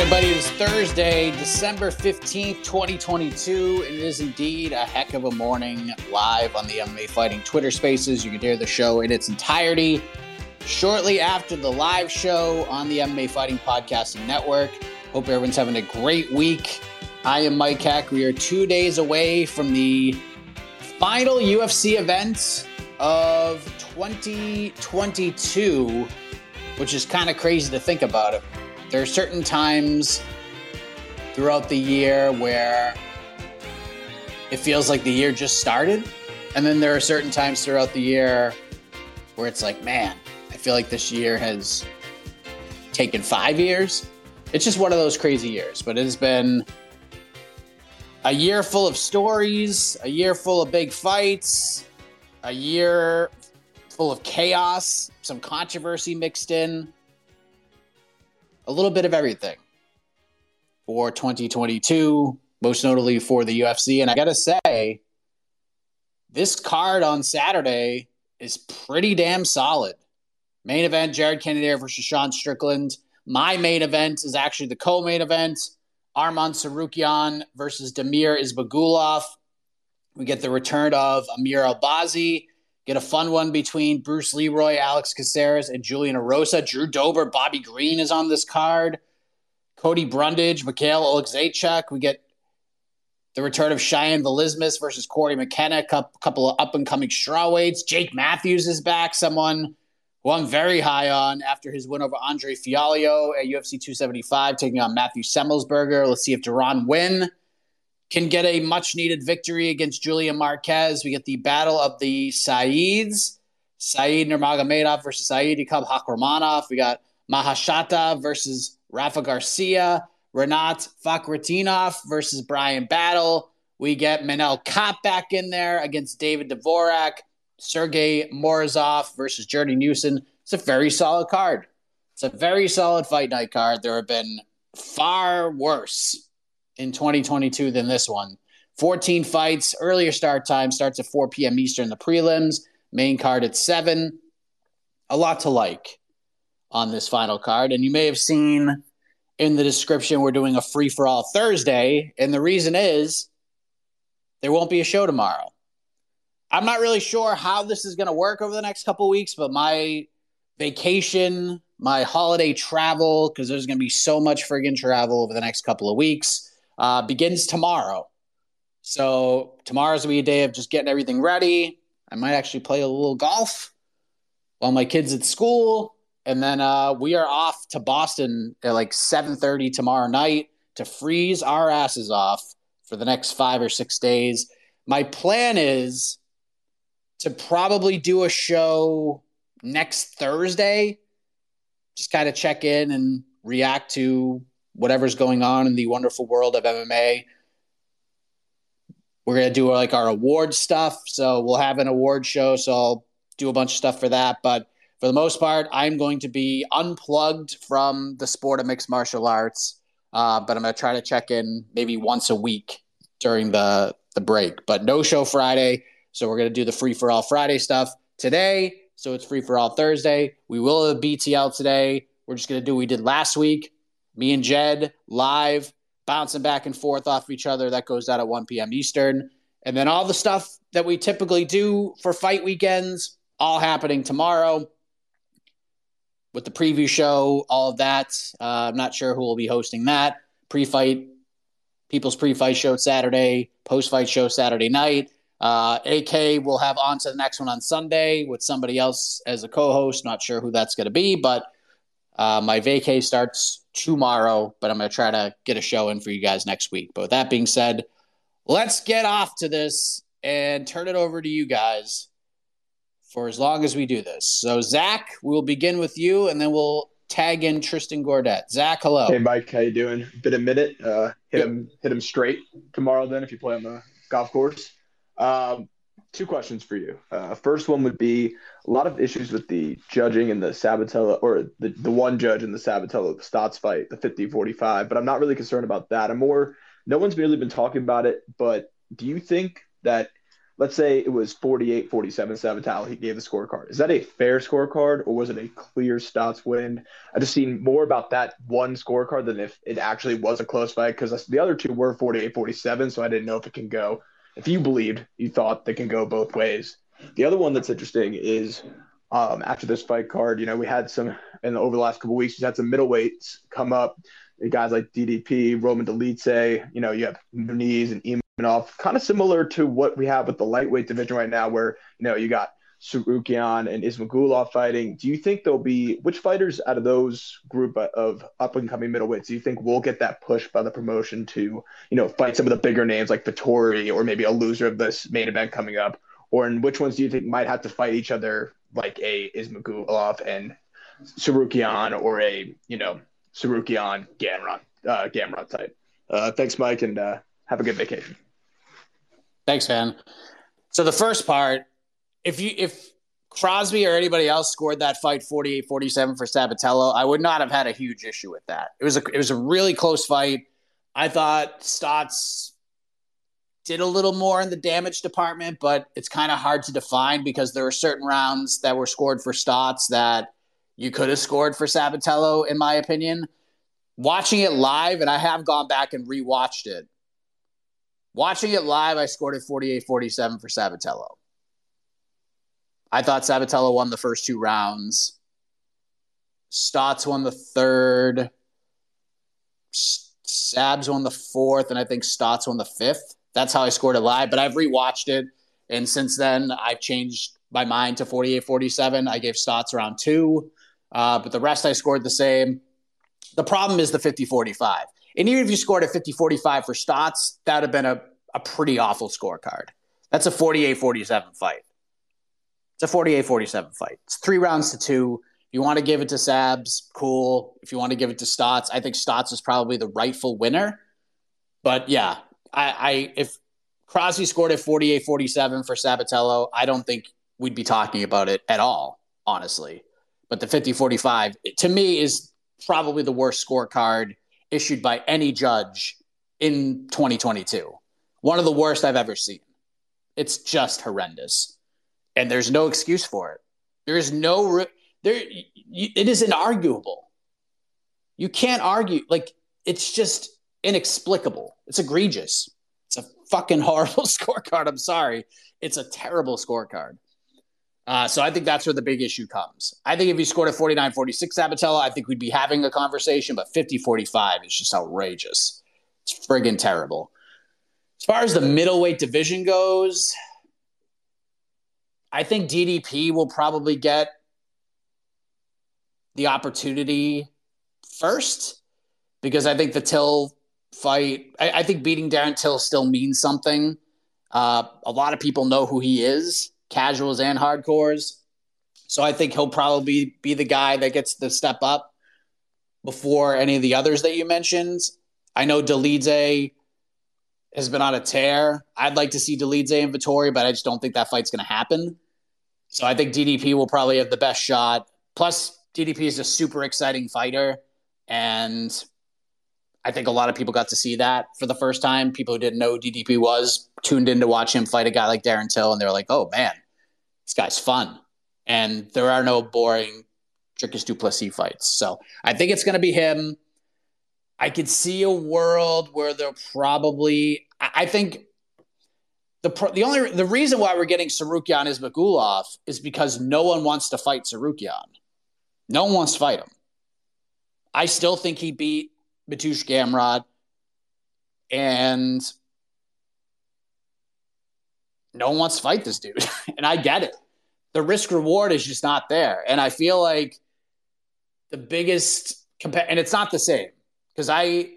Everybody. It is Thursday, December 15th, 2022. and It is indeed a heck of a morning live on the MMA Fighting Twitter Spaces. You can hear the show in its entirety shortly after the live show on the MMA Fighting Podcasting Network. Hope everyone's having a great week. I am Mike Heck. We are two days away from the final UFC event of 2022, which is kind of crazy to think about it there are certain times throughout the year where it feels like the year just started. And then there are certain times throughout the year where it's like, man, I feel like this year has taken five years. It's just one of those crazy years, but it has been a year full of stories, a year full of big fights, a year full of chaos, some controversy mixed in a little bit of everything for 2022, most notably for the UFC. And I got to say, this card on Saturday is pretty damn solid. Main event Jared Cannonier versus Sean Strickland. My main event is actually the co main event Arman Tsarukyan versus Damir Ismagulov. We get the return of Amir Albazi Get a fun one between Bruce Leroy, Alex Caceres, and Julian Erosa. Drew Dober, Bobby Green is on this card. Cody Brundage, Mikhail Oleksiejczuk. We get the return of Cheyanne Vlismas versus Corey McKenna, a couple of up and coming strawweights. Jake Matthews is back, someone who I'm very high on after his win over Andre Fialho at UFC 275, taking on Matthew Semelsberger. Let's see if Deron Winn can get a much needed victory against Julian Marquez. We get the battle of the Saids. Said Nurmagomedov versus Saidyokub Kakhramonov. We got Mahashata versus Rafa Garcia. Rinat Fakhretdinov versus Brian Battle. We get Manel Kape back in there against David Dvorak. Sergey Morozov versus Journey Newson. It's a very solid card. It's a very solid fight night card. There have been far worse in 2022 than this one. 14 fights, earlier start time starts at 4 p.m. Eastern, the prelims, main card at 7. A lot to like on this final card. And you may have seen in the description we're doing a free for all Thursday. And the reason is there won't be a show tomorrow. I'm not really sure how this is going to work over the next couple weeks, but my vacation, my holiday travel, because there's going to be so much friggin' travel over the next couple of weeks uh, begins tomorrow. So tomorrow's gonna be a day of just getting everything ready. I might actually play a little golf while my kids at school, and then uh, we are off to Boston at like seven thirty tomorrow night to freeze our asses off for the next five or six days. My plan is to probably do a show next Thursday, just kind of check in and react to whatever's going on in the wonderful world of MMA. We're gonna do like our award stuff, so we'll have an award show. So I'll do a bunch of stuff for that. But for the most part, I'm going to be unplugged from the sport of mixed martial arts. Uh, but I'm gonna try to check in maybe once a week during the the break. But no show Friday, so we're gonna do the free for all Friday stuff today. So it's free for all Thursday. We will have a BTL today. We're just gonna do what we did last week. Me and Jed live, bouncing back and forth off each other. That goes out at 1 p.m. Eastern. And then all the stuff that we typically do for fight weekends, all happening tomorrow with the preview show, all of that. Uh, I'm not sure who will be hosting that. Pre fight, people's pre fight show Saturday, post fight show Saturday night. Uh, AK will have on to the next one on Sunday with somebody else as a co host. Not sure who that's going to be, but uh, my vacay starts tomorrow, but I'm going to try to get a show in for you guys next week. But with that being said, let's get off to this and turn it over to you guys for as long as we do this. So, Zach, we'll begin with you, and then we'll tag in Tristan Gordet. Zach, hello. Hey, Mike, how you doing? Been a minute. Uh, hit him, hit him straight tomorrow. Then, if you play on the golf course. Um, two questions for you. Uh, first one would be a lot of issues with the judging and the Sabatello, or the, the one judge in the Sabatello Stotts fight, the 50-45. But I'm not really concerned about that. I'm more. No one's really been talking about it, but do you think that let's say it was 48 47 Sabatello, he gave the scorecard. Is that a fair scorecard or was it a clear Stotts win? I just seen more about that one scorecard than if it actually was a close fight because the other two were 48 47. So I didn't know if it can go, if you believed, you thought they can go both ways. The other one that's interesting is um, after this fight card, you know, we had some, and over the last couple weeks, we had some middleweights come up. Guys like DDP, Roman Dolidze, you know, you have Muniz and off, kind of similar to what we have with the lightweight division right now, where you know you got Tsarukyan and Ismagulov fighting. Do you think there'll be which fighters out of those group of up and coming middleweights do you think will get that push by the promotion to you know fight some of the bigger names like Vettori or maybe a loser of this main event coming up? Or in which ones do you think might have to fight each other like a Ismagulov and Tsarukyan or a you know Tsarukyan Gamrot uh, Gamrot type? Uh, thanks, Mike, and uh, have a good vacation. Thanks, man. So the first part, if you if Crosby or anybody else scored that fight 48-47 for Sabatello, I would not have had a huge issue with that. It was a it was a really close fight. I thought Stotts did a little more in the damage department, but it's kind of hard to define because there were certain rounds that were scored for Stotts that you could have scored for Sabatello, in my opinion. Watching it live, and I have gone back and rewatched it. Watching it live, I scored it 48 47 for Sabatello. I thought Sabatello won the first two rounds. Stotts won the third. Sabs won the fourth, and I think Stotts won the fifth. That's how I scored it live. But I've rewatched it, and since then I've changed my mind to 48 47. I gave Stotts around two, uh, but the rest I scored the same. The problem is the 50 45. And even if you scored a 50 45 for Stotts, that would have been a, a pretty awful scorecard. That's a 48 47 fight. It's a 48 47 fight. It's three rounds to two. If you want to give it to Sabs, cool. If you want to give it to Stotts, I think Stotts is probably the rightful winner. But yeah, I, I if Crosby scored at 48 47 for Sabatello, I don't think we'd be talking about it at all, honestly. But the 50 45 to me is probably the worst scorecard issued by any judge in 2022. One of the worst I've ever seen. It's just horrendous. And there's no excuse for it. There is no re- there it is inarguable. You can't argue like it's just inexplicable. It's egregious. It's a fucking horrible scorecard. I'm sorry. It's a terrible scorecard. Uh, so I think that's where the big issue comes. I think if he scored a 49 46 Sabatello, I think we'd be having a conversation, but 50 45 is just outrageous. It's friggin' terrible. As far as the middleweight division goes, I think DDP will probably get the opportunity first because I think the Till fight, I, I think beating Darren Till still means something. Uh, a lot of people know who he is casuals and hardcores. So I think he'll probably be the guy that gets the step up before any of the others that you mentioned. I know Dolidze has been on a tear. I'd like to see Dolidze and Vettori, but I just don't think that fight's going to happen. So I think DDP will probably have the best shot. Plus, DDP is a super exciting fighter, and I think a lot of people got to see that for the first time. People who didn't know DDP was tuned in to watch him fight a guy like Darren Till, and they were like, "Oh man, this guy's fun." And there are no boring Dricus Du Plessis fights, so I think it's going to be him. I could see a world where they're probably. I think the the only the reason why we're getting Tsarukyan Ismagulov is because no one wants to fight Tsarukyan. No one wants to fight him. I still think he beat Mateusz Gamrot, and no one wants to fight this dude. and I get it. The risk reward is just not there. And I feel like the biggest and it's not the same because I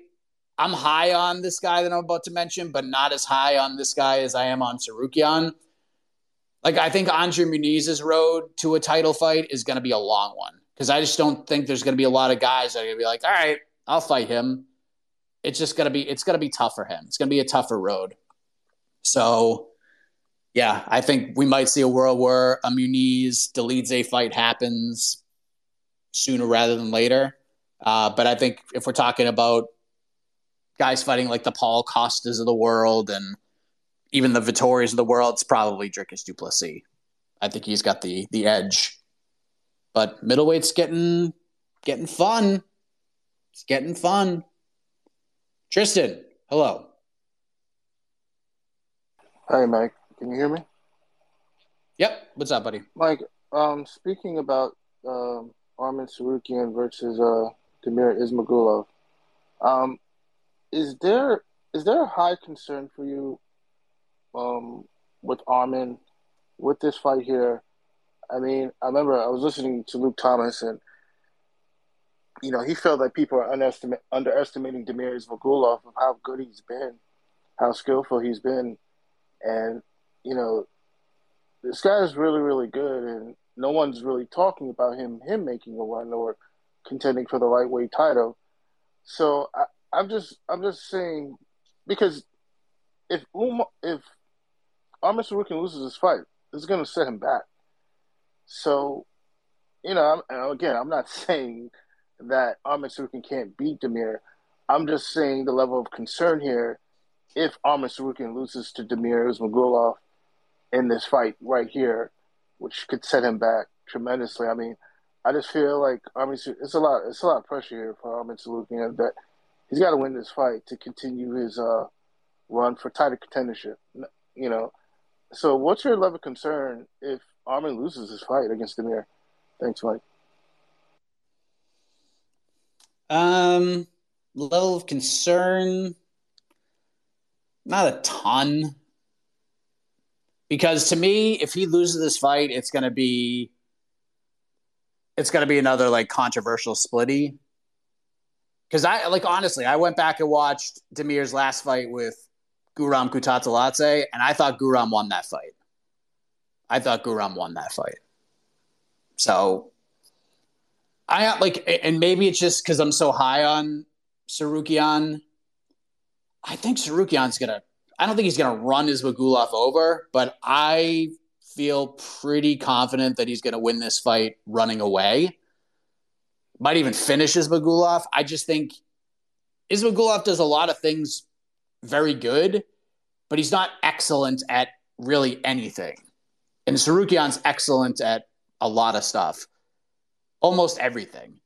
I'm high on this guy that I'm about to mention, but not as high on this guy as I am on Tsarukyan. Like I think Andre Muniz's road to a title fight is going to be a long one because I just don't think there's going to be a lot of guys that are going to be like, all right, I'll fight him. It's just going to be it's going to be tough for him. It's going to be a tougher road. So, yeah, I think we might see a world where a Muniz Dolidze fight happens sooner rather than later. Uh, but I think if we're talking about guys fighting like the Paul Costas of the world and even the Vettori's of the world, it's probably Dricus Du Plessis. I think he's got the the edge. But middleweight's getting getting fun. It's getting fun. Tristan, hello. Hi, Mike. Can you hear me? Yep. What's up, buddy? Mike, um, speaking about um, Arman Tsarukyan versus uh, Damir Ismagulov, um, is there is there a high concern for you um, with Armin with this fight here? I mean, I remember I was listening to Luke Thomas and you know, he felt that people are underestimating Damir Ismagulov of how good he's been, how skillful he's been, and you know, this guy is really, really good, and no one's really talking about him him making a run or contending for the lightweight title. So I, I'm just I'm just saying because if Umar, if Arman Tsarukyan loses this fight, it's going to set him back. So, you know, I'm, again, I'm not saying that Arman Tsarukyan can't beat Demir. I'm just saying the level of concern here if Arman Tsarukyan loses to Damir Ismagulov in this fight right here, which could set him back tremendously. I mean, I just feel like it's a lot it's a lot of pressure here for Arman Tsarukyan that he's got to win this fight to continue his uh, run for title contendership. You know, so what's your level of concern if Armin loses his fight against Damir? Thanks, Mike. Um, level of concern, not a ton. Because to me, if he loses this fight, it's gonna be it's gonna be another like controversial splitty. Because I like honestly, I went back and watched Damir's last fight with Guram Kutateladze, and I thought Guram won that fight. I thought Guram won that fight. So I like, and maybe it's just because I'm so high on Tsarukyan. I think Tsarukyan's gonna. I don't think he's gonna run Ismagulov over, but I feel pretty confident that he's gonna win this fight running away. Might even finish Ismagulov. I just think Ismagulov does a lot of things very good, but he's not excellent at really anything. And Tsarukyan's excellent at a lot of stuff almost everything.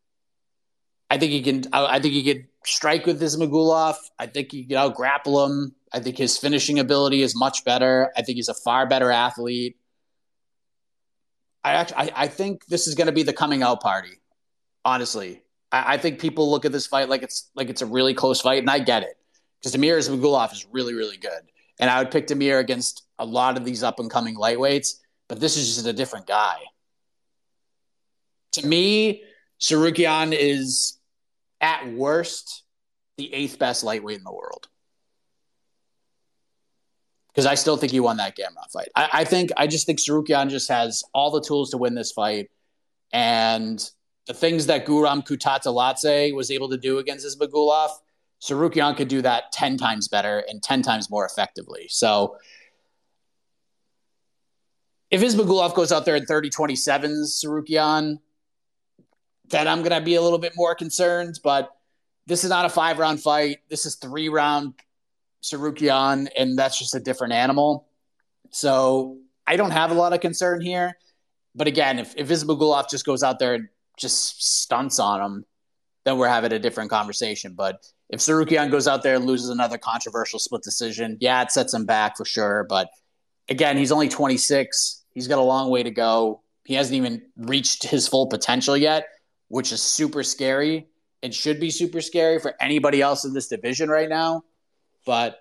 I think he can. I think he could strike with Ismagulov. I think he can out grapple him. I think his finishing ability is much better. I think he's a far better athlete. I actually, I, I think this is going to be the coming out party. Honestly, I, I, think people look at this fight like it's like it's a really close fight, and I get it because Damir Ismagulov is really, really good, and I would pick Damir against a lot of these up and coming lightweights. But this is just a different guy to me, Tsarukyan is at worst the eighth best lightweight in the world. Because I still think he won that Gamrot fight. I, I, think I just think Tsarukyan just has all the tools to win this fight. And the things that Guram Kutateladze was able to do against Ismagulov, Tsarukyan could do that 10 times better and 10 times more effectively. So if Ismagulov goes out there in 30 27s, Tsarukyan, then I'm going to be a little bit more concerned. But this is not a five round fight. This is three round Tsarukyan, and that's just a different animal. So I don't have a lot of concern here. But again, if, if Ismagulov just goes out there and just stunts on him, then we're having a different conversation. But if Tsarukyan goes out there and loses another controversial split decision, yeah, it sets him back for sure. But again, he's only 26. He's got a long way to go. He hasn't even reached his full potential yet, which is super scary. It should be super scary for anybody else in this division right now. But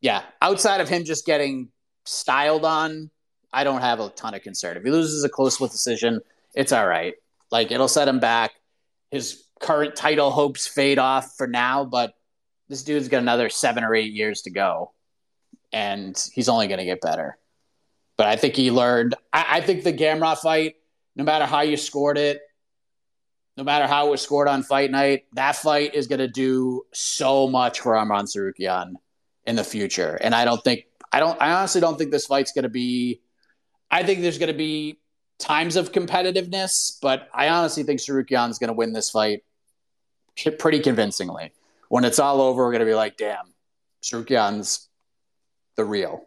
yeah, outside of him just getting styled on, I don't have a ton of concern. If he loses a close split decision, it's all right. Like it'll set him back. His current title hopes fade off for now, but this dude's got another seven or eight years to go, and he's only going to get better. But I think he learned. I, I think the Gamrot fight, no matter how you scored it, no matter how it was scored on fight night, that fight is going to do so much for Arman Tsarukyan in the future. And I don't think, I don't, I honestly don't think this fight's going to be, I think there's going to be times of competitiveness, but I honestly think Tsarukyan's going to win this fight pretty convincingly. When it's all over, we're going to be like, damn, Tsarukyan's the real.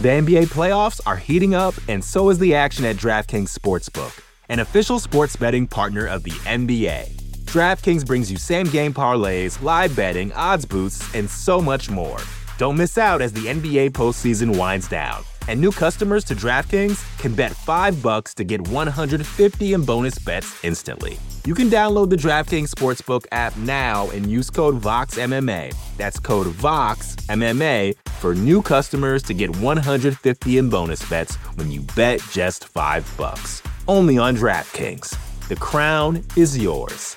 The NBA playoffs are heating up, and so is the action at DraftKings Sportsbook an official sports betting partner of the NBA. DraftKings brings you same game parlays, live betting, odds boosts, and so much more. Don't miss out as the NBA postseason winds down. And new customers to DraftKings can bet 5 bucks to get 150 in bonus bets instantly. You can download the DraftKings Sportsbook app now and use code VOXMMA. That's code VOXMMA for new customers to get 150 in bonus bets when you bet just 5 bucks only on DraftKings. The crown is yours.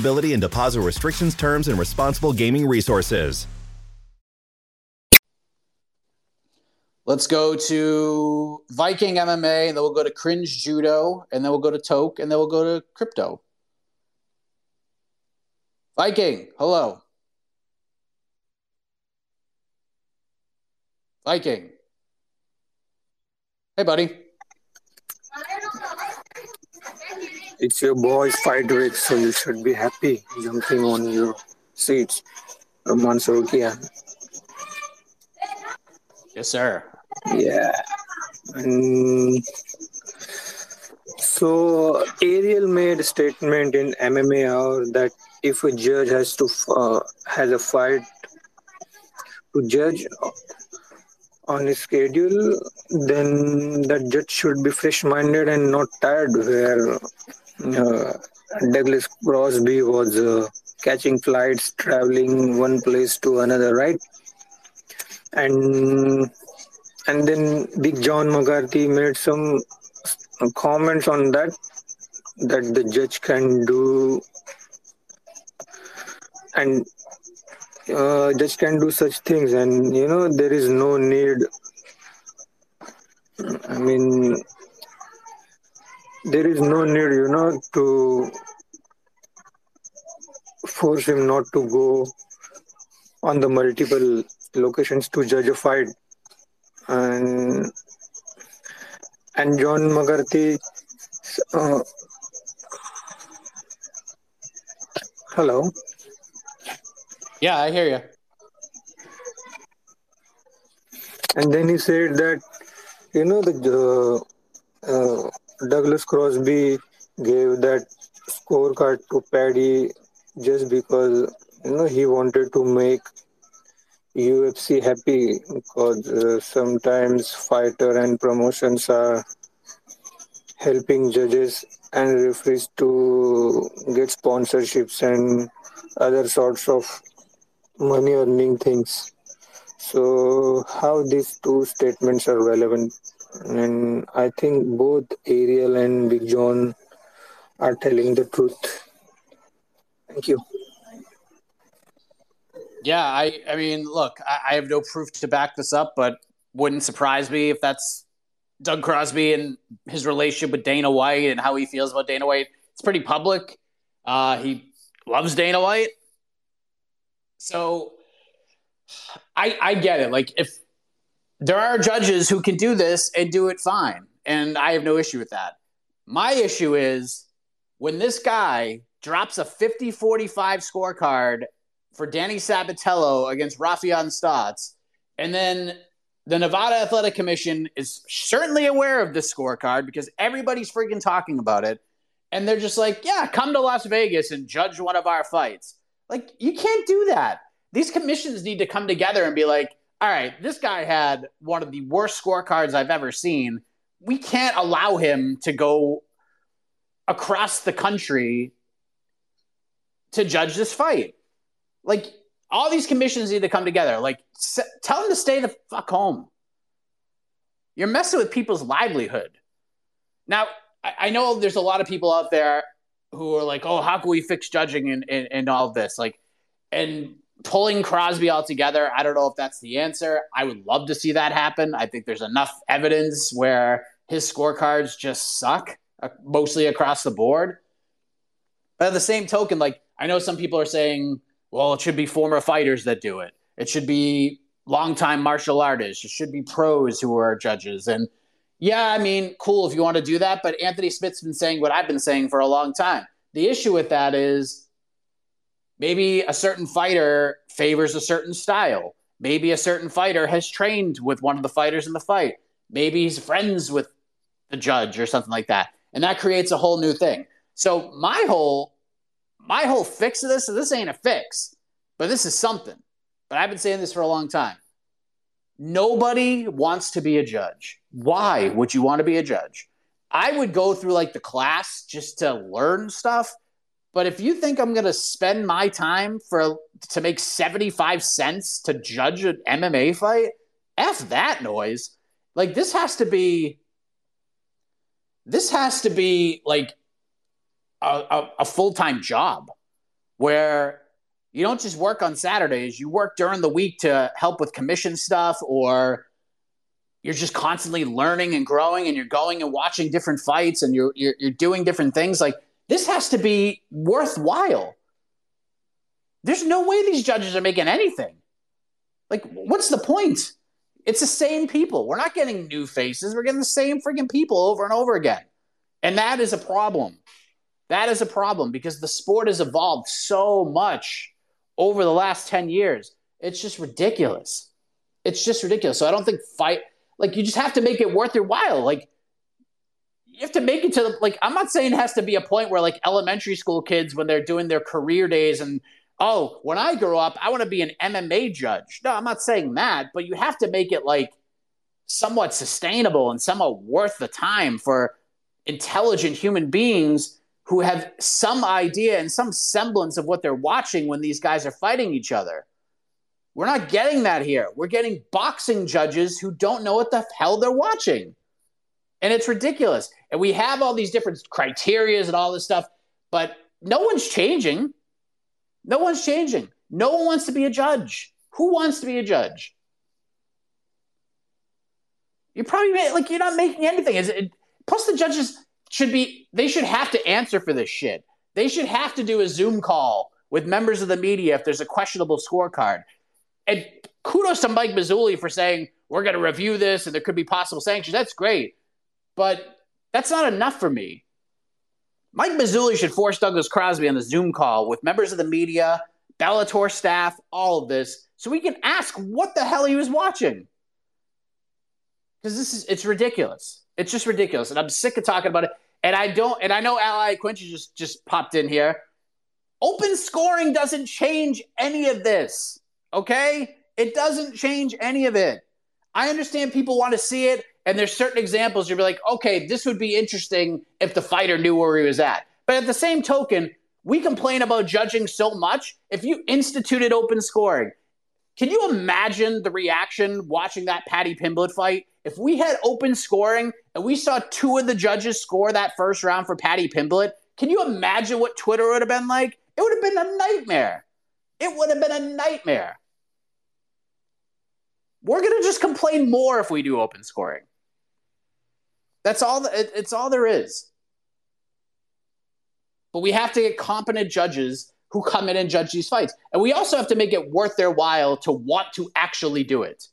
eligibility and deposit restrictions, terms, and responsible gaming resources. Let's go to Viking MMA, and then we'll go to Cringe Judo, and then we'll go to Toke, and then we'll go to Crypto. Viking, hello. Viking. Hey, buddy. It's your boy's fight week, so you should be happy jumping on your seats. Arman Tsarukyan. Yes, sir. Yeah. And so Ariel made a statement in MMA Hour that if a judge has to uh, has a fight to judge on his schedule, then that judge should be fresh-minded and not tired. Where Douglas Crosby was uh, catching flights, traveling one place to another, right? And and then Big John McCarthy made some comments on that that the judge can do and uh, judge can do such things and you know there is no need i mean there is no need, you know, to force him not to go on the multiple locations to judge a fight. And and John McCarthy. Uh, hello. Yeah, I hear you. And then he said that you know the uh, Douglas Crosby gave that scorecard to Paddy just because you know he wanted to make UFC happy because uh, sometimes fighter and promotions are helping judges and referees to get sponsorships and other sorts of money earning things. So how these two statements are relevant and I think both Ariel and Big John are telling the truth. Thank you. Yeah, I, I mean, look, I, I have no proof to back this up, but wouldn't surprise me if that's Doug Crosby and his relationship with Dana White and how he feels about Dana White. It's pretty public. Uh, he loves Dana White. So I I get it. Like if there are judges who can do this and do it fine, and I have no issue with that. My issue is when this guy drops a 50-45 scorecard for Danny Sabatello against Raufeon Stotts, and then the Nevada Athletic Commission is certainly aware of this scorecard because everybody's freaking talking about it. And they're just like, yeah, come to Las Vegas and judge one of our fights. Like, you can't do that. These commissions need to come together and be like, all right, this guy had one of the worst scorecards I've ever seen. We can't allow him to go across the country to judge this fight. Like, all these commissions need to come together. Like, tell them to stay the fuck home. You're messing with people's livelihood. Now, I, I know there's a lot of people out there who are like, oh, how can we fix judging and, and, and all this? Like, and pulling Crosby all together, I don't know if that's the answer. I would love to see that happen. I think there's enough evidence where his scorecards just suck, uh, mostly across the board. But at the same token, like, I know some people are saying, well, it should be former fighters that do it. It should be longtime martial artists. It should be pros who are judges. And yeah, I mean, cool if you want to do that. But Anthony Smith's been saying what I've been saying for a long time. The issue with that is maybe a certain fighter favors a certain style. Maybe a certain fighter has trained with one of the fighters in the fight. Maybe he's friends with the judge or something like that. And that creates a whole new thing. So my whole my whole fix of this, this ain't a fix, but this is something. But I've been saying this for a long time. Nobody wants to be a judge. Why would you want to be a judge? I would go through like the class just to learn stuff. But if you think I'm going to spend my time for to make 75 cents to judge an MMA fight, F that noise. Like this has to be this has to be like a, a, a full-time job where you don't just work on Saturdays, you work during the week to help with commission stuff or you're just constantly learning and growing and you're going and watching different fights and you're, you're, you're doing different things like this has to be worthwhile. There's no way these judges are making anything. Like what's the point? It's the same people. We're not getting new faces. We're getting the same freaking people over and over again. And that is a problem. That is a problem because the sport has evolved so much over the last 10 years. It's just ridiculous. It's just ridiculous. So i don't think fight like you just have to make it worth your while. Like you have to make it to the like I'm not saying it has to be a point where like elementary school kids when they're doing their career days and oh, when I grow up, I want to be an MMA judge. No, I'm not saying that, but you have to make it like somewhat sustainable and somewhat worth the time for intelligent human beings who have some idea and some semblance of what they're watching when these guys are fighting each other. We're not getting that here. We're getting boxing judges who don't know what the hell they're watching. And it's ridiculous. And we have all these different criterias and all this stuff, but no one's changing. No one's changing. No one wants to be a judge. Who wants to be a judge? You're probably like you're not making anything. Is it? Plus, the judges should be. They should have to answer for this shit. They should have to do a Zoom call with members of the media if there's a questionable scorecard. And kudos to Mike Mazzulli for saying we're going to review this and there could be possible sanctions. That's great, but that's not enough for me. Mike Mazzulli should force Douglas Crosby on the Zoom call with members of the media, Bellator staff, all of this, so we can ask what the hell he was watching. Because this is it's ridiculous. It's just ridiculous, and I'm sick of talking about it. And I don't. And I know Ally Quincy just just popped in here. Open scoring doesn't change any of this. Okay, it doesn't change any of it. I understand people want to see it, and there's certain examples you'll be like, okay, this would be interesting if the fighter knew where he was at. But at the same token, we complain about judging so much. If you instituted open scoring, can you imagine the reaction watching that Paddy Pimblett fight? If we had open scoring and we saw two of the judges score that first round for Paddy Pimblett, can you imagine what Twitter would have been like? It would have been a nightmare. It would have been a nightmare. We're going to just complain more if we do open scoring. That's all. It, it's all there is. But we have to get competent judges who come in and judge these fights, and we also have to make it worth their while to want to actually do it.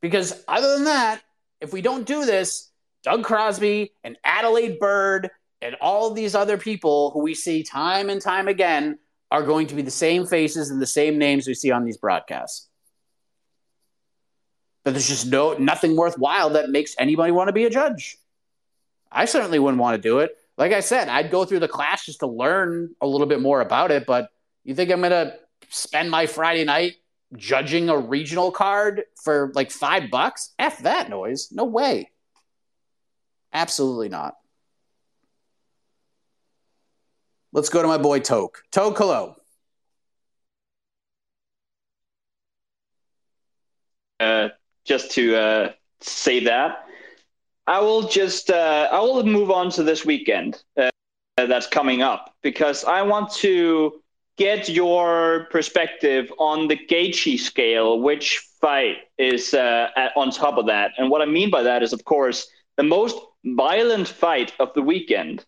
Because other than that, if we don't do this, Doug Crosby and Adalaide Byrd and all these other people who we see time and time again are going to be the same faces and the same names we see on these broadcasts. But there's just no nothing worthwhile that makes anybody want to be a judge. I certainly wouldn't want to do it. Like I said, I'd go through the class just to learn a little bit more about it. But you think I'm going to spend my Friday night judging a regional card for like five bucks? F that noise. No way. Absolutely not. Let's go to my boy Toke. Toke, hello. Uh, just to uh, say that, I will just uh, I will move on to this weekend uh, that's coming up because I want to get your perspective on the Gaethje scale. Which fight is uh, at, on top of that? And what I mean by that is, of course, the most violent fight of the weekend.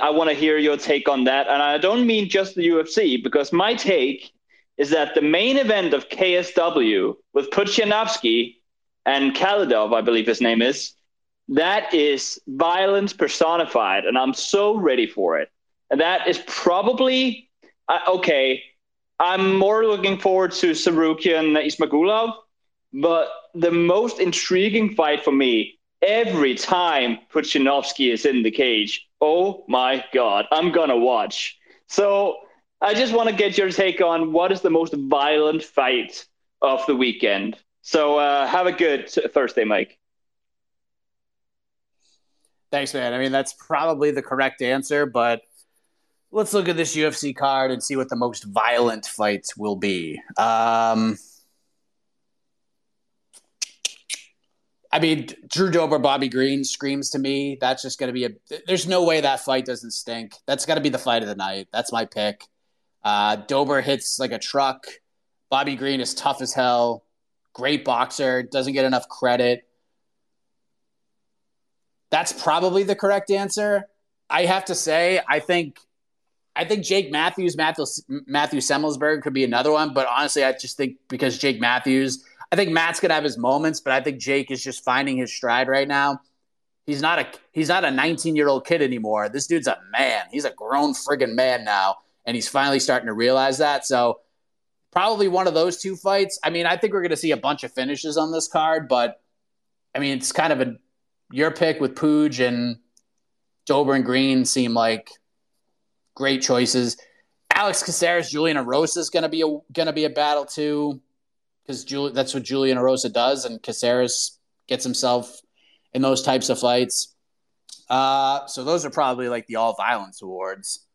I want to hear your take on that, and I don't mean just the UFC because my take is that the main event of KSW with Pudzianowski and Khalidov, I believe his name is, that is violence personified, and I'm so ready for it. And that is probably uh, okay. I'm more looking forward to Tsarukyan Ismagulov, but the most intriguing fight for me every time Pudzianowski is in the cage. Oh my God, I'm gonna watch. So I just want to get your take on what is the most violent fight of the weekend. So uh, have a good Thursday, Mike. Thanks, man. I mean, that's probably the correct answer, but let's look at this UFC card and see what the most violent fights will be. Um, I mean, Drew Dober, Bobby Green screams to me. That's just going to be a. There's no way that fight doesn't stink. That's got to be the fight of the night. That's my pick. Uh, Dober hits like a truck. Bobby Green is tough as hell. Great boxer. Doesn't get enough credit. That's probably the correct answer. I have to say, I think, I think Jake Matthews, Matthew Matthew Semelsberg could be another one. But honestly, I just think because Jake Matthews, I think Matt's gonna have his moments, but I think Jake is just finding his stride right now. He's not a he's not a 19 year old kid anymore. This dude's a man. He's a grown friggin' man now, and he's finally starting to realize that. So probably one of those two fights. I mean, I think we're gonna see a bunch of finishes on this card, but I mean, it's kind of a your pick with Pooj and Dober and Green seem like great choices. Alex Caceres, Julian Erosa is going to be a going to be a battle too, because that's what Julian Erosa does, and Caceres gets himself in those types of fights. Uh, so those are probably like the all violence awards.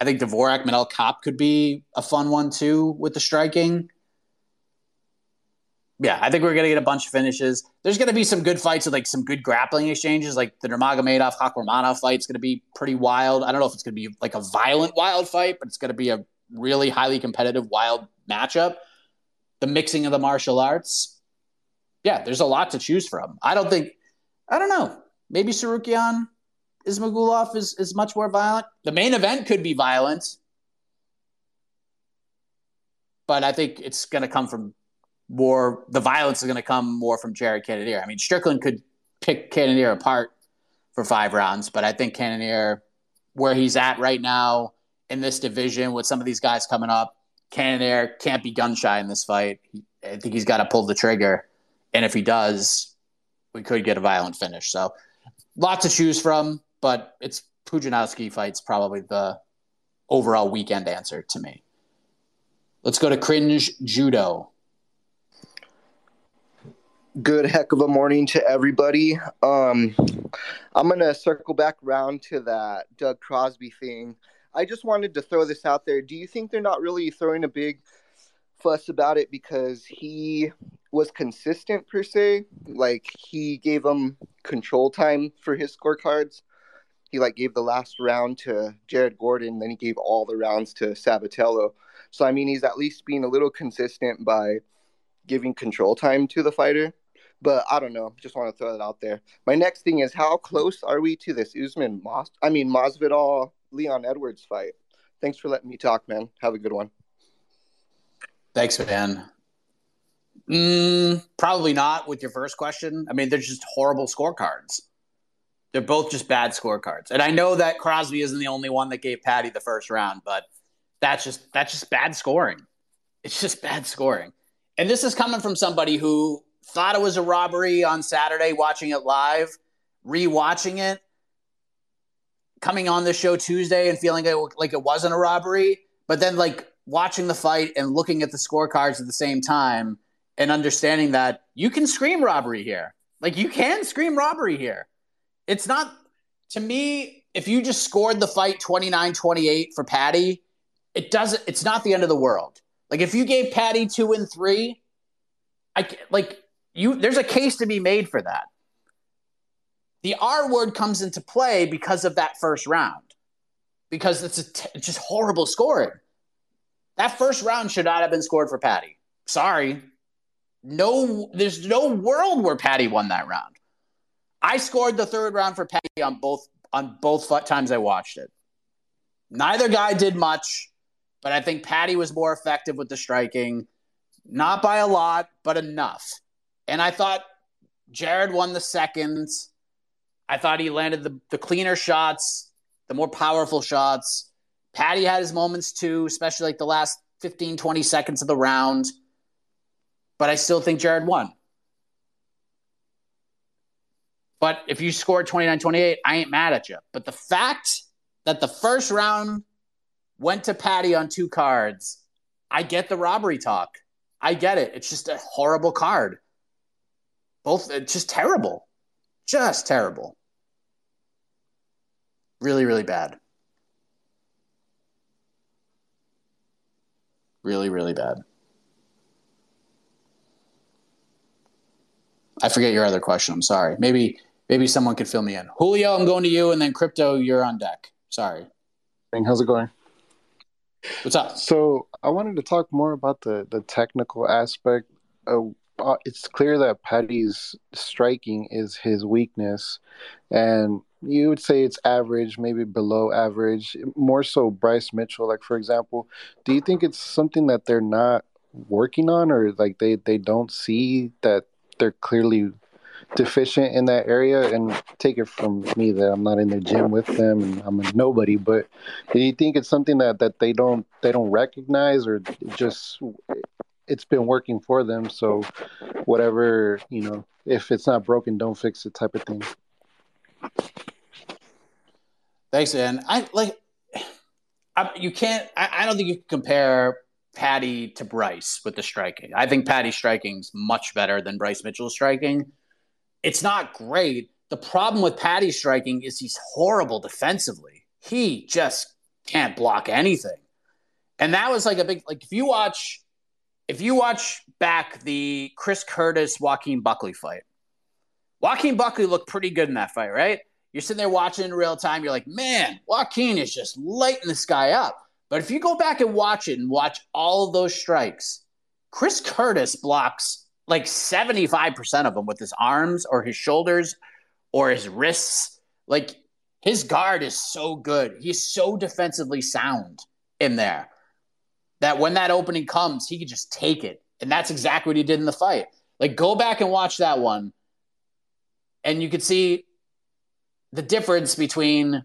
I think Dvorak Manel Kape could be a fun one too with the striking yeah, I think we're going to get a bunch of finishes. There's going to be some good fights with like some good grappling exchanges, like the Nurmagomedov fight going to be pretty wild. I don't know if it's going to be like a violent wild fight, but it's going to be a really highly competitive wild matchup. The mixing of the martial arts, yeah, there's a lot to choose from. I don't think, I don't know, maybe Tsarukyan Ismagulov is is much more violent. The main event could be violent, but I think it's going to come from more the violence is going to come more from Jared Cannonier. I mean, Strickland could pick Cannonier apart for five rounds, but I think Cannonier, where he's at right now in this division with some of these guys coming up, Cannonier can't be gun shy in this fight. I think he's got to pull the trigger, and if he does, we could get a violent finish. So, lots to choose from, but it's Pudzianowski fights probably the overall weekend answer to me. Let's go to cringe judo good heck of a morning to everybody. Um, I'm to circle back around to that Doug Crosby thing. I just wanted to throw this out there. Do you think they're not really throwing a big fuss about it because he was consistent per se? Like he gave them control time for his scorecards? He like gave the last round to Jared Gordon, then he gave all the rounds to Sabatello. So I mean, he's at least being a little consistent by giving control time to the fighter. But I don't know. Just want to throw that out there. My next thing is how close are we to this Usman Mos? I mean Masvidal Leon Edwards fight. Thanks for letting me talk, man. Have a good one. Thanks, man. Mm, probably not with your first question. I mean, they're just horrible scorecards. They're both just bad scorecards. And I know that Crosby isn't the only one that gave Paddy the first round, but that's just that's just bad scoring. It's just bad scoring. And this is coming from somebody who thought it was a robbery on Saturday watching it live, rewatching it, coming on the show Tuesday and feeling like it wasn't a robbery, but then like watching the fight and looking at the scorecards at the same time and understanding that you can scream robbery here. Like you can scream robbery here. It's not to me if you just scored the fight 29-28 for Paddy, it doesn't it's not the end of the world. Like if you gave Paddy 2 and 3, I like you there's a case to be made for that. The R word comes into play because of that first round. Because it's t- just horrible scoring. That first round should not have been scored for Paddy. Sorry. No, there's no world where Paddy won that round. I scored the third round for Paddy on both on both times I watched it. Neither guy did much, but I think Paddy was more effective with the striking, not by a lot, but enough. And I thought Jared won the seconds. I thought he landed the, the cleaner shots, the more powerful shots. Paddy had his moments too, especially like the last 15, 20 seconds of the round. But I still think Jared won. But if you scored 29 28, I ain't mad at you. But the fact that the first round went to Paddy on two cards, I get the robbery talk. I get it. It's just a horrible card. Both, it's just terrible. Just terrible. Really, really bad. Really, really bad. I forget your other question. I'm sorry. Maybe maybe someone could fill me in. Julio, I'm going to you, and then Crypto, you're on deck. Sorry. How's it going? What's up? So I wanted to talk more about the the technical aspect. Uh, it's clear that Paddy's striking is his weakness, and you would say it's average, maybe below average. More so, Bryce Mitchell. Like for example, do you think it's something that they're not working on, or like they they don't see that they're clearly deficient in that area? And take it from me that I'm not in the gym with them and I'm a nobody, but do you think it's something that that they don't they don't recognize, or just it's been working for them? So whatever you know, if it's not broken, don't fix it, type of thing. Thanks, man. I like. I, you can't. I, I don't think you can compare Paddy to Bryce with the striking. I think Paddy's striking's much better than Bryce Mitchell's striking. It's not great. The problem with Paddy striking is he's horrible defensively. He just can't block anything. And that was like a big like if you watch if you watch back the Chris Curtis Joaquin Buckley fight, Joaquin Buckley looked pretty good in that fight, right? You're sitting there watching in real time. You're like, man, Joaquin is just lighting this guy up. But if you go back and watch it and watch all of those strikes, Chris Curtis blocks like 75% of them with his arms or his shoulders or his wrists. Like his guard is so good. He's so defensively sound in there that when that opening comes, he can just take it. And that's exactly what he did in the fight. Like go back and watch that one. And you could see the difference between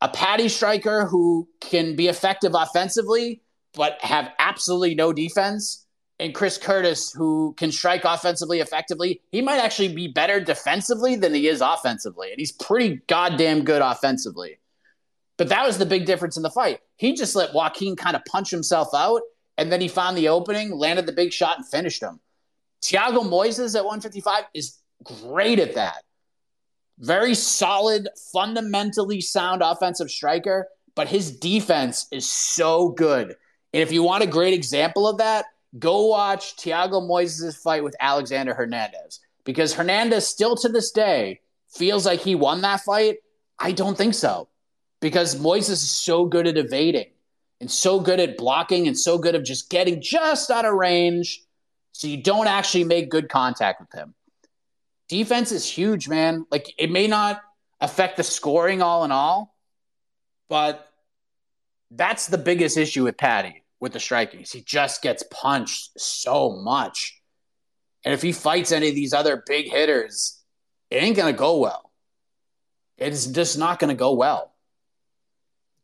a Paddy striker who can be effective offensively but have absolutely no defense and Chris Curtis who can strike offensively effectively. He might actually be better defensively than he is offensively and he's pretty goddamn good offensively. But that was the big difference in the fight. He just let Joaquin kind of punch himself out and then he found the opening, landed the big shot and finished him. Thiago Moises at 155 is great at that very solid, fundamentally sound offensive striker, but his defense is so good. And if you want a great example of that, go watch Thiago Moises' fight with Alexander Hernandez because Hernandez still to this day feels like he won that fight. I don't think so because Moises is so good at evading and so good at blocking and so good at just getting just out of range so you don't actually make good contact with him. Defense is huge, man. Like it may not affect the scoring all in all, but that's the biggest issue with Paddy with the striking. He just gets punched so much. And if he fights any of these other big hitters, it ain't going to go well. It is just not going to go well.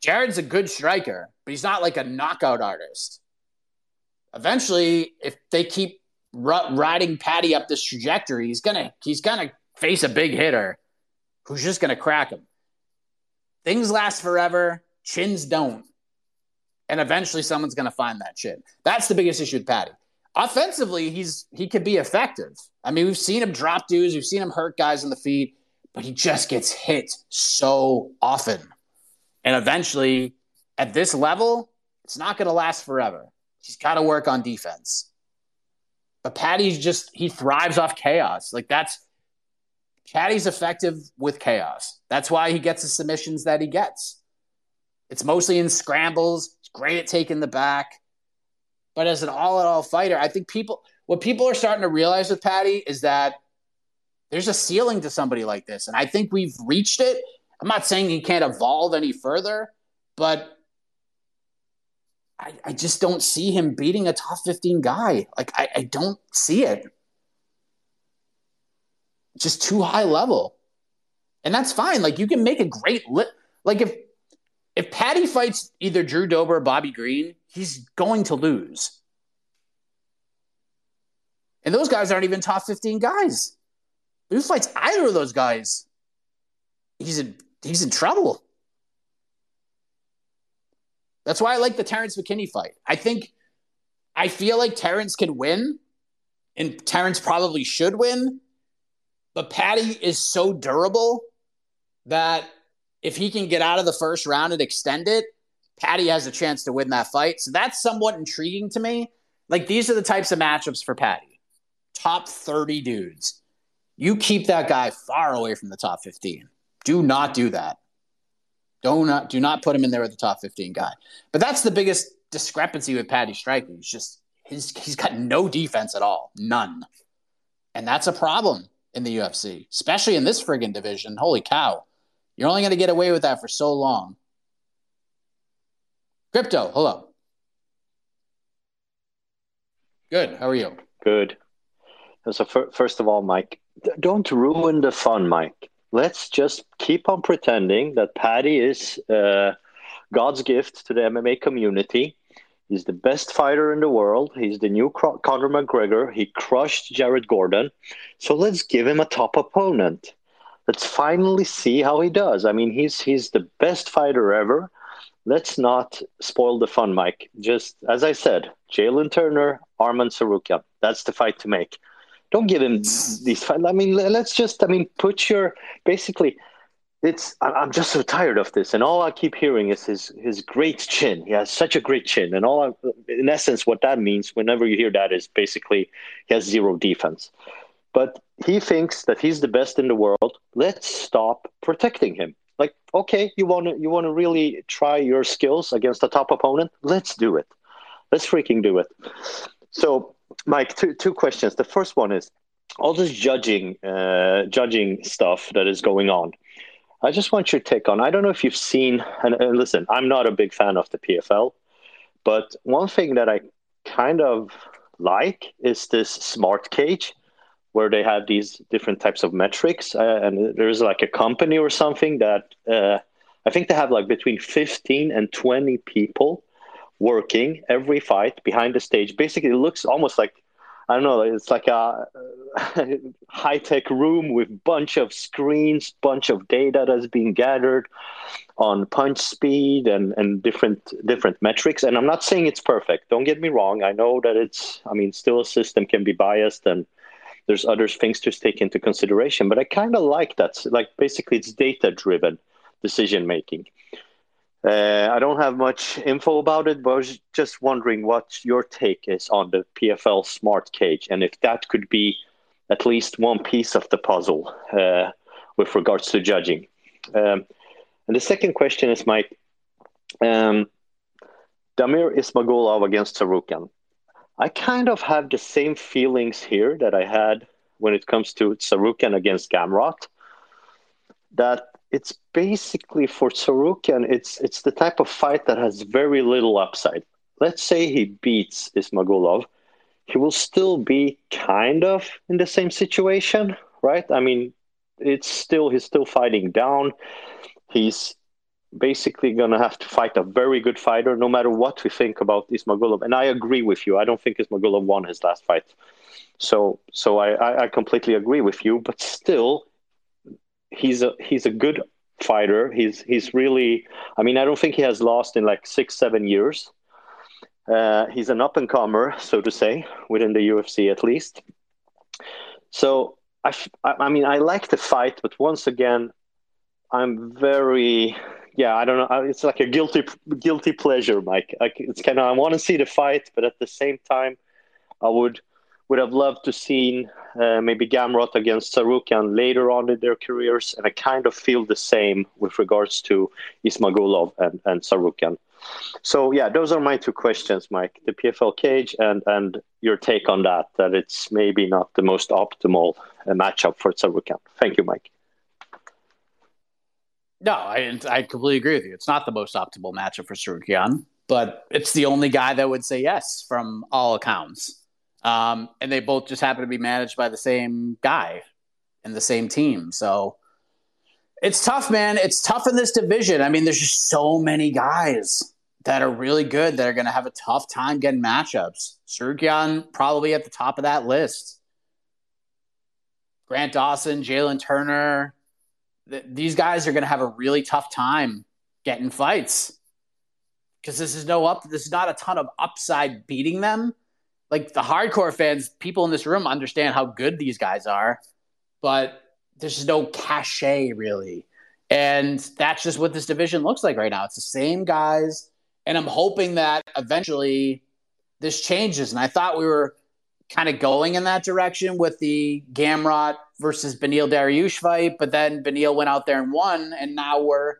Jared's a good striker, but he's not like a knockout artist. Eventually, if they keep riding Paddy up this trajectory, he's gonna he's gonna face a big hitter who's just gonna crack him. Things last forever, chins don't, and eventually someone's gonna find that chin. That's the biggest issue with Paddy. Offensively, he's he could be effective. I mean, we've seen him drop dudes, we've seen him hurt guys in the feet, but he just gets hit so often. And eventually, at this level, it's not going to last forever. He's got to work on defense. But Paddy's just he thrives off chaos. Like that's Paddy's effective with chaos. That's why he gets the submissions that he gets. It's mostly in scrambles. Great at taking the back. But as an all-in-all fighter, I think people what people are starting to realize with Paddy is that there's a ceiling to somebody like this. And I think we've reached it. I'm not saying he can't evolve any further, but I, I just don't see him beating a top 15 guy. Like, I, I don't see it. Just too high level. And that's fine. Like, you can make a great lit. Like, if if Paddy fights either Drew Dober or Bobby Green, he's going to lose. And those guys aren't even top 15 guys. He fights either of those guys, he's in he's in trouble. That's why I like the Terrence McKinney fight. I think I feel like Terrence can win, and Terrence probably should win. But Paddy is so durable that if he can get out of the first round and extend it, Paddy has a chance to win that fight. So that's somewhat intriguing to me. Like these are the types of matchups for Paddy. Top 30 dudes. You keep that guy far away from the top 15. Do not do that. Do not do not put him in there with the top 15 guy. But that's the biggest discrepancy with Paddy striking. He's just his, he's got no defense at all. None. And that's a problem in the UFC, especially in this friggin' division. Holy cow. You're only going to get away with that for so long. Crypto, hello. Good. How are you? Good. So, first of all, Mike, don't ruin the fun, Mike let's just keep on pretending that Paddy is uh, God's gift to the MMA community. He's the best fighter in the world. He's the new Conor McGregor. He crushed Jared Gordon. So let's give him a top opponent. Let's finally see how he does. I mean, he's he's the best fighter ever. Let's not spoil the fun, Mike. Just as I said, Jalen Turner, Arman Tsarukyan. That's the fight to make. Don't give him these. fights. I mean, let's just. I mean, put your basically. It's. I'm just so tired of this, and all I keep hearing is his his great chin. He has such a great chin, and all. I, in essence, what that means, whenever you hear that, is basically he has zero defense. But he thinks that he's the best in the world. Let's stop protecting him. Like, okay, you want to you want to really try your skills against a top opponent? Let's do it. Let's freaking do it. So Mike, two two questions. The first one is all this judging uh, judging stuff that is going on. I just want your take on. I don't know if you've seen. And, and listen, I'm not a big fan of the PFL, but one thing that I kind of like is this smart cage where they have these different types of metrics uh, and there's like a company or something that uh, i think they have like between 15 and 20 people working every fight behind the stage. Basically, it looks almost like I don't know. It's like a high tech room with bunch of screens, bunch of data that's being gathered on punch speed and, and different different metrics. And I'm not saying it's perfect. Don't get me wrong. I know that it's. I mean, still a system can be biased and there's other things to take into consideration. But I kind of like that. Like basically, it's data driven decision making. Uh, I don't have much info about it, but I was just wondering what your take is on the PFL Smart Cage and if that could be at least one piece of the puzzle uh, with regards to judging. Um, And the second question is, Mike, um, Damir Ismagulov against Tsarukyan. I kind of have the same feelings here that I had when it comes to Tsarukyan against Gamrot. That it's basically for Tsarukyan, it's it's the type of fight that has very little upside. Let's say he beats Ismagulov, he will still be kind of in the same situation, right? I mean, it's still he's still fighting down. He's basically going to have to fight a very good fighter, no matter what we think about Ismagulov. And I agree with you. I don't think Ismagulov won his last fight. So, so I, I completely agree with you. But still, he's a he's a good fighter. He's he's really. I mean, I don't think he has lost in like six seven years. Uh, he's an up and comer, so to say, within the UFC at least. So I, I mean, I like the fight, but once again, I'm very yeah, I don't know. It's like a guilty guilty pleasure, Mike. Like it's kind of I want to see the fight, but at the same time, I would would have loved to seen uh, maybe Gamrot against Tsarukyan later on in their careers, and I kind of feel the same with regards to Ismagulov and and Tsarukyan. So yeah, those are my two questions, Mike. The PFL cage and and your take on that. That it's maybe not the most optimal uh, matchup for Tsarukyan. Thank you, Mike. No, I, I completely agree with you. It's not the most optimal matchup for Tsarukyan, but it's the only guy that would say yes from all accounts. Um, and they both just happen to be managed by the same guy and the same team. So it's tough, man. It's tough in this division. I mean, there's just so many guys that are really good that are going to have a tough time getting matchups. Tsarukyan probably at the top of that list. Grant Dawson, Jalen Turner, th- these guys are going to have a really tough time getting fights because this is no up. This is not a ton of upside beating them. Like the hardcore fans, people in this room understand how good these guys are, but there's no cachet really. And that's just what this division looks like right now. It's the same guys. And I'm hoping that eventually this changes. And I thought we were kind of going in that direction with the Gamrot versus Benil Dariush fight, but then Benil went out there and won, and now we're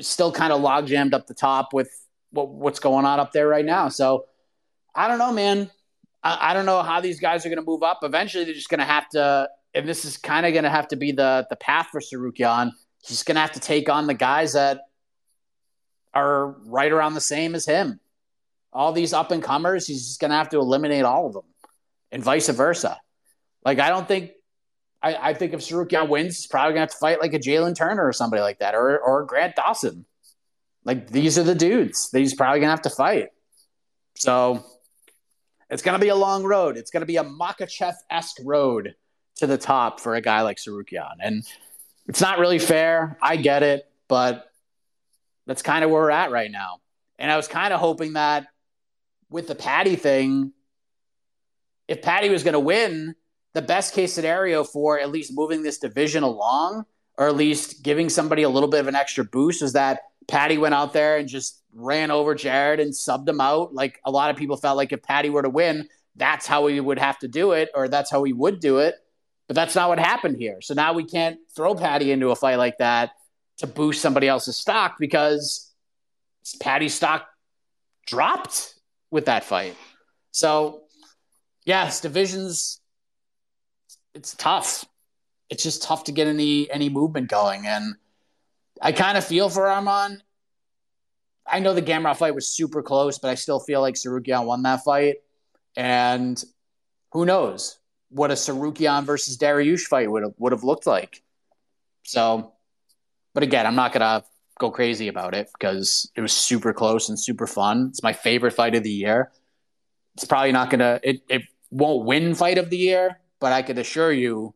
still kind of log jammed up the top with what, what's going on up there right now. So I don't know, man. I, I don't know how these guys are going to move up. Eventually, they're just going to have to, and this is kind of going to have to be the the path for Tsarukyan. He's going to have to take on the guys that are right around the same as him. All these up and comers, he's just going to have to eliminate all of them and vice versa. Like I don't think I, I think if Tsarukyan wins, he's probably gonna have to fight like a Jalen Turner or somebody like that, or or Grant Dawson. Like these are the dudes that he's probably gonna have to fight. So it's gonna be a long road. It's gonna be a Makhachev esque road to the top for a guy like Tsarukyan. And it's not really fair. I get it, but that's kind of where we're at right now. And I was kind of hoping that with the Paddy thing, if Paddy was to win, the best case scenario for at least moving this division along, or at least giving somebody a little bit of an extra boost, is that Paddy went out there and just ran over Jared and subbed him out. Like a lot of people felt like if Paddy were to win, that's how he would have to do it, or that's how he would do it. But that's not what happened here. So now we can't throw Paddy into a fight like that to boost somebody else's stock because Paddy's stock dropped with that fight. So yes, divisions. It's tough. It's just tough to get any any movement going, and I kind of feel for Arman. I know the Gamrot fight was super close, but I still feel like Tsarukyan won that fight. And who knows what a Tsarukyan versus Dariush fight would have, would have looked like. So, but again, I'm not gonna go crazy about it because it was super close and super fun. It's my favorite fight of the year. It's probably not gonna it, it won't win fight of the year, but I can assure you,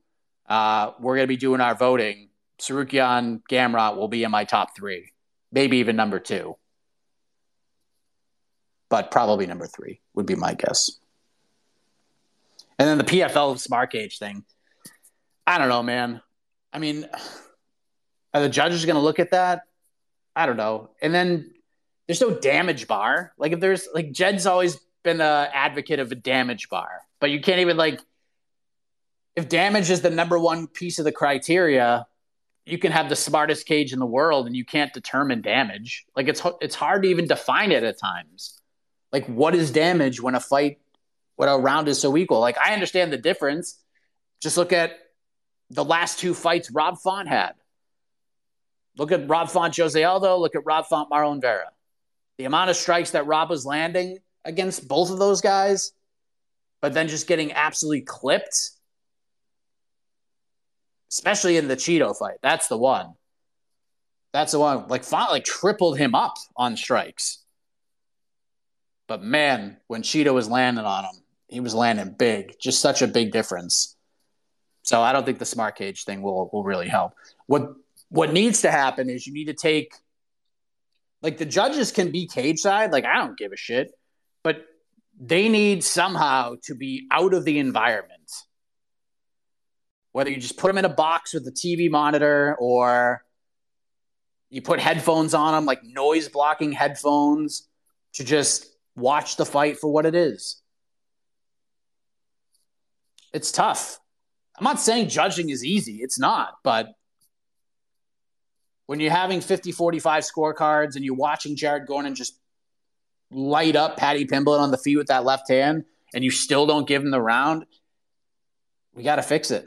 uh, we're going to be doing our voting. Tsarukyan Gamrot will be in my top three, maybe even number two, but probably number three would be my guess. And then the PFL smart cage thing. I don't know, man. I mean, are the judges going to look at that? I don't know. And then there's no damage bar. Like if there's like Jed's always been an advocate of a damage bar, but you can't even like if damage is the number one piece of the criteria, you can have the smartest cage in the world and you can't determine damage. Like it's it's hard to even define it at times. Like what is damage when a fight when a round is so equal? Like I understand the difference. Just look at the last two fights Rob Font had. Look at Rob Font Jose Aldo, look at Rob Font Marlon Vera. The amount of strikes that Rob was landing against both of those guys, but then just getting absolutely clipped especially in the Chito fight. That's the one. That's the one. Like Font like tripled him up on strikes. But man, when Chito was landing on him, he was landing big. Just such a big difference. So I don't think the smart cage thing will will really help. What what needs to happen is you need to take like the judges can be cage side, like I don't give a shit, but they need somehow to be out of the environment whether you just put them in a box with a TV monitor or you put headphones on them, like noise blocking headphones, to just watch the fight for what it is. It's tough. I'm not saying judging is easy, it's not, but when you're having 50 45 scorecards and you're watching Jared Gordon just light up Paddy Pimblett on the feet with that left hand and you still don't give him the round, we got to fix it.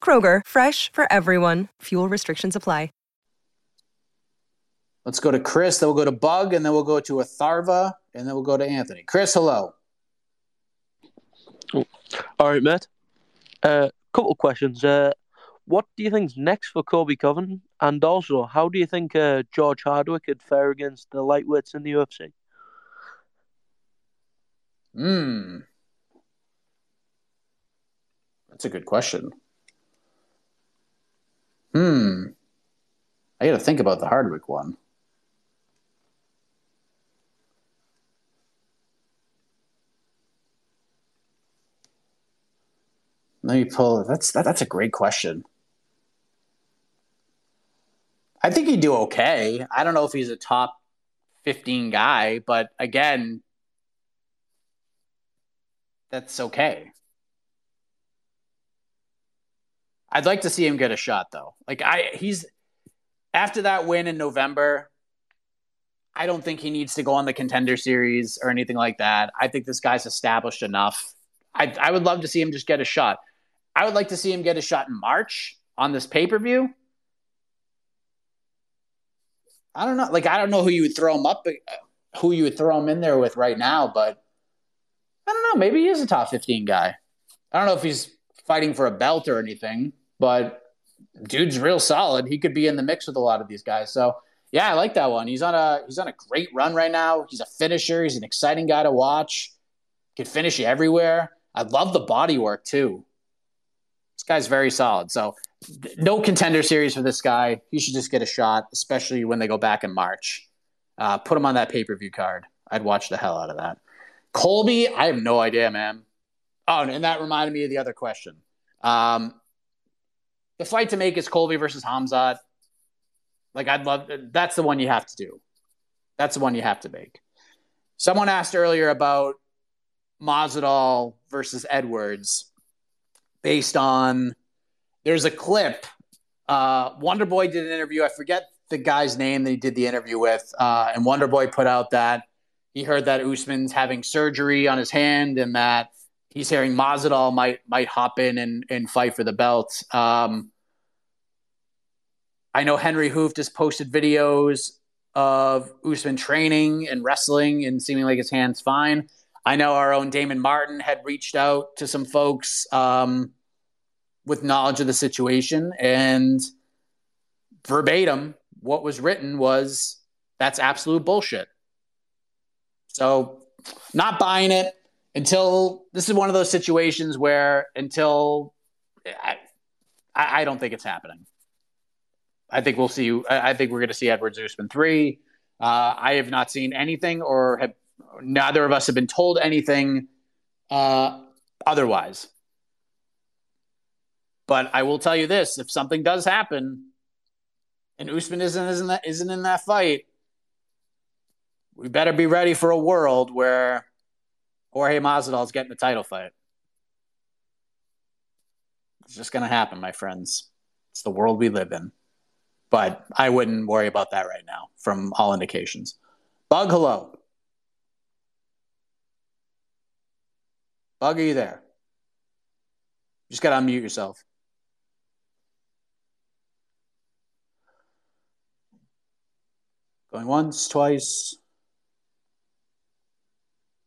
Kroger, fresh for everyone. Fuel restrictions apply. Let's go to Chris, then we'll go to Bug, and then we'll go to Atharva, and then we'll go to Anthony. Chris, hello. All right, Matt. A uh, couple of questions. Uh, what do you think's next for Colby Covington? And also, how do you think uh, George Hardwick could fare against the lightweights in the UFC? Hmm. That's a good question. Hmm. I got to think about the Hardwick one. Let me pull. That's that, that's a great question. I think he'd do okay. I don't know if he's a top 15 guy, but again, that's okay. I'd like to see him get a shot though. Like I he's after that win in November, I don't think he needs to go on the contender series or anything like that. I think this guy's established enough. I I would love to see him just get a shot. I would like to see him get a shot in March on this pay-per-view. I don't know. Like I don't know who you would throw him up uh, who you would throw him in there with right now, but I don't know. Maybe he is a top 15 guy. I don't know if he's fighting for a belt or anything but dude's real solid. He could be in the mix with a lot of these guys. So yeah, I like that one. He's on a he's on a great run right now. He's a finisher. He's an exciting guy to watch. Can finish everywhere. I love the body work too. This guy's very solid. So no contender series for this guy. He should just get a shot, especially when they go back in March. Uh, put him on that pay per view card. I'd watch the hell out of that. Colby, I have no idea, man. Oh, and that reminded me of the other question. Um, the fight to make is Colby versus Hamzat. Like I'd love that's the one you have to do. That's the one you have to make. Someone asked earlier about Masvidal versus Edwards based on there's a clip. Uh, did an interview. I forget the guy's name that he did the interview with, uh, and Wonder Boy put out that he heard that Usman's having surgery on his hand and that he's hearing Masvidal might might hop in and, and fight for the belt. Um, I know Henry Hooft just posted videos of Usman training and wrestling and seeming like his hand's fine. I know our own Damon Martin had reached out to some folks um, with knowledge of the situation, and verbatim, what was written was that's absolute bullshit. So, not buying it until this is one of those situations where until I, I don't think it's happening. I think we'll see. I think we're going to see Edwards Usman three. Uh, I have not seen anything, or have neither of us have been told anything uh, otherwise. But I will tell you this: if something does happen, and Usman isn't isn't that, isn't in that fight, we better be ready for a world where Jorge Masvidal's getting the title fight. It's just going to happen, my friends. It's the world we live in. But I wouldn't worry about that right now, from all indications. Bug, hello. Bug, are you there? You just got to unmute yourself. Going once, twice.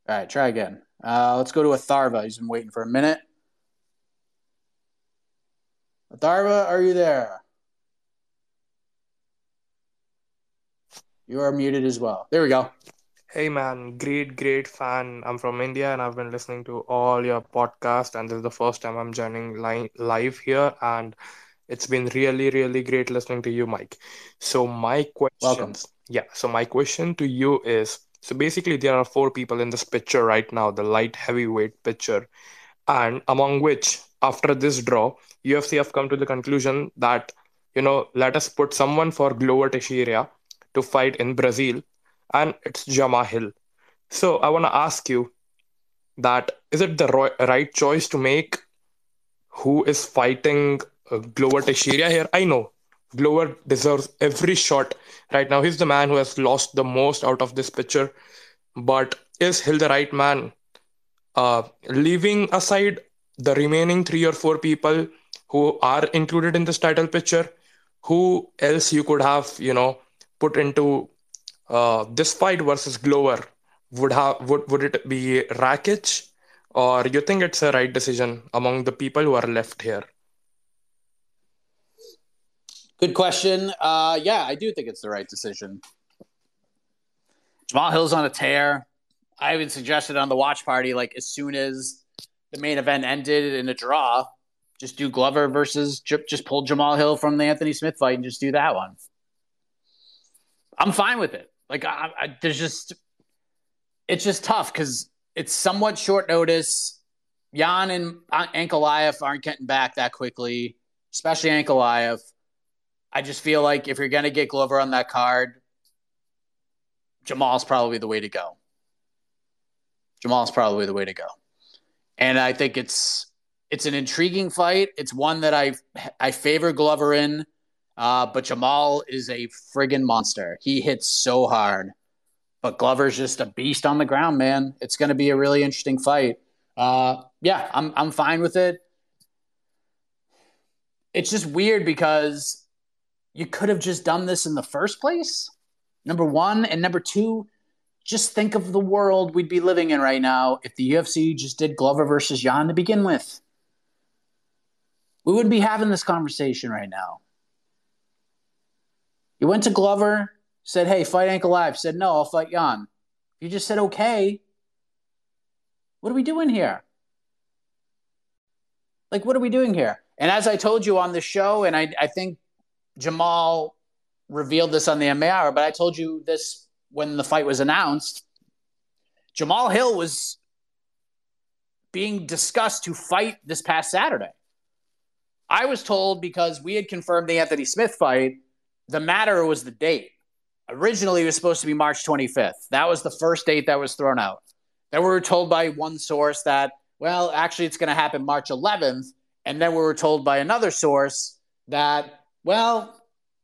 All right, try again. Uh, let's go to Atharva. He's been waiting for a minute. Atharva, are you there? You are muted as well. There we go. Hey man, great, great fan. I'm from India and I've been listening to all your podcast, and this is the first time I'm joining li- live here, and it's been really, really great listening to you, Mike. So my questions, Welcome. yeah. So my question to you is, so basically there are four people in this picture right now, the light heavyweight picture, and among which, after this draw, UFC have come to the conclusion that you know let us put someone for Glover Teixeira to fight in Brazil, and it's Jama Hill. So I want to ask you that is it the ro- right choice to make? Who is fighting uh, Glover Teixeira here? I know Glover deserves every shot right now. He's the man who has lost the most out of this picture. But is Hill the right man? Uh, leaving aside the remaining three or four people who are included in this title picture, who else you could have, you know, put into uh, this fight versus Glover? Would have would would it be Rakic, or you think it's a right decision among the people who are left here? Good question. Uh, yeah, I do think it's the right decision. Jamal Hill's on a tear. I even suggested on the watch party, like as soon as the main event ended in a draw, just do Glover versus just pull Jamal Hill from the Anthony Smith fight and just do that one. I'm fine with it. Like I, I, there's just it's just tough because it's somewhat short notice. Jan and Ankalaev aren't getting back that quickly, especially Ankalaev. I just feel like if you're gonna get Glover on that card, Jamal's probably the way to go. Jamal's probably the way to go, and I think it's it's an intriguing fight. It's one that I I favor Glover in. Uh, but Jamal is a friggin' monster. He hits so hard. But Glover's just a beast on the ground, man. It's going to be a really interesting fight. Uh, yeah, I'm I'm fine with it. It's just weird because you could have just done this in the first place. Number one and number two, just think of the world we'd be living in right now if the UFC just did Glover versus Jan to begin with. We wouldn't be having this conversation right now. You went to Glover, said, hey, fight Ankalaev. Said, no, I'll fight Jan. You just said, okay. What are we doing here? Like, what are we doing here? And as I told you on the show, and I, I think Jamal revealed this on the MAR, but I told you this when the fight was announced. Jamal Hill was being discussed to fight this past Saturday. I was told because we had confirmed the Anthony Smith fight, the matter was the date. Originally, it was supposed to be March 25th. That was the first date that was thrown out. Then we were told by one source that, well, actually, it's going to happen March 11th. And then we were told by another source that, well,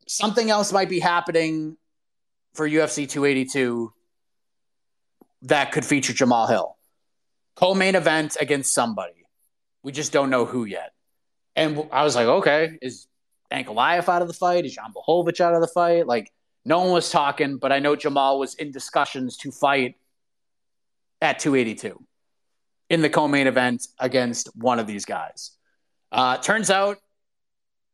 something else might be happening for UFC 282 that could feature Jamal Hill. Co main event against somebody. We just don't know who yet. And I was like, okay, is Ankalaev out of the fight? Is Jan Blachowicz out of the fight? Like, no one was talking, but I know Jamal was in discussions to fight at 282 in the co-main event against one of these guys. Uh, turns out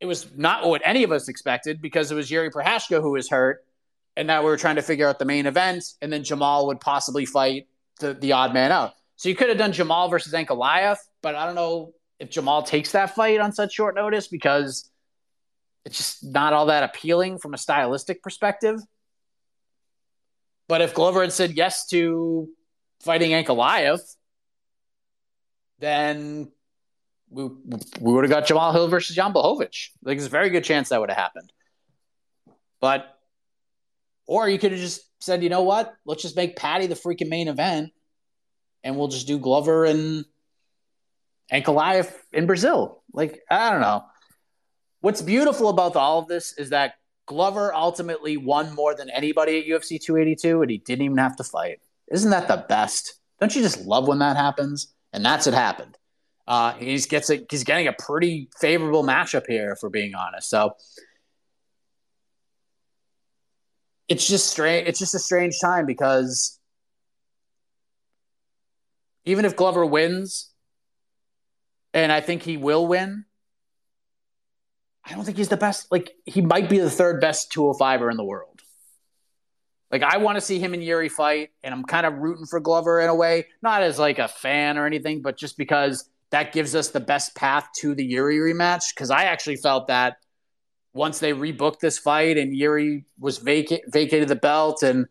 it was not what any of us expected because it was Yuri Prochazka who was hurt, and now we were trying to figure out the main event, and then Jamal would possibly fight the, the odd man out. So you could have done Jamal versus Ankalaev, but I don't know if Jamal takes that fight on such short notice because it's just not all that appealing from a stylistic perspective. But if Glover had said yes to fighting Ankalaev, then we, we would have got Jamal Hill versus Jan Blachowicz. Like, there's a very good chance that would have happened. But, or you could have just said, you know what? Let's just make Paddy the freaking main event and we'll just do Glover and Ankalaev in Brazil. Like, I don't know. What's beautiful about all of this is that Glover ultimately won more than anybody at UFC 282, and he didn't even have to fight. Isn't that the best? Don't you just love when that happens? And that's what happened. Uh, he's gets a, he's getting a pretty favorable matchup here, for being honest. So it's just strange. It's just a strange time because even if Glover wins, and I think he will win, I don't think he's the best. Like he might be the third best 205er in the world. Like I want to see him and Yuri fight, and I'm kind of rooting for Glover in a way, not as like a fan or anything, but just because that gives us the best path to the Yuri rematch. Because I actually felt that once they rebooked this fight and Yuri was vaca- vacated the belt and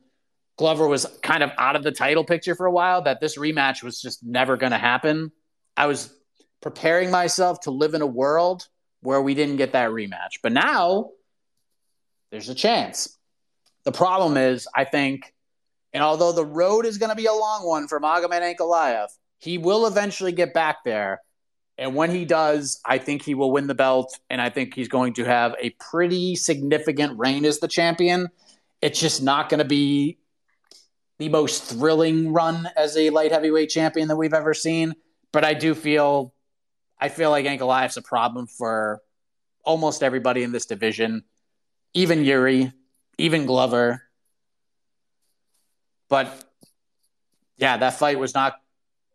Glover was kind of out of the title picture for a while, that this rematch was just never going to happen. I was preparing myself to live in a world where we didn't get that rematch. But now there's a chance. The problem is, I think, and although the road is going to be a long one for Magomed Ankalaev, he will eventually get back there. And when he does, I think he will win the belt. And I think he's going to have a pretty significant reign as the champion. It's just not going to be the most thrilling run as a light heavyweight champion that we've ever seen. But I do feel I feel like Ankalaev's a problem for almost everybody in this division, even Yuri, even Glover. But yeah, that fight was not.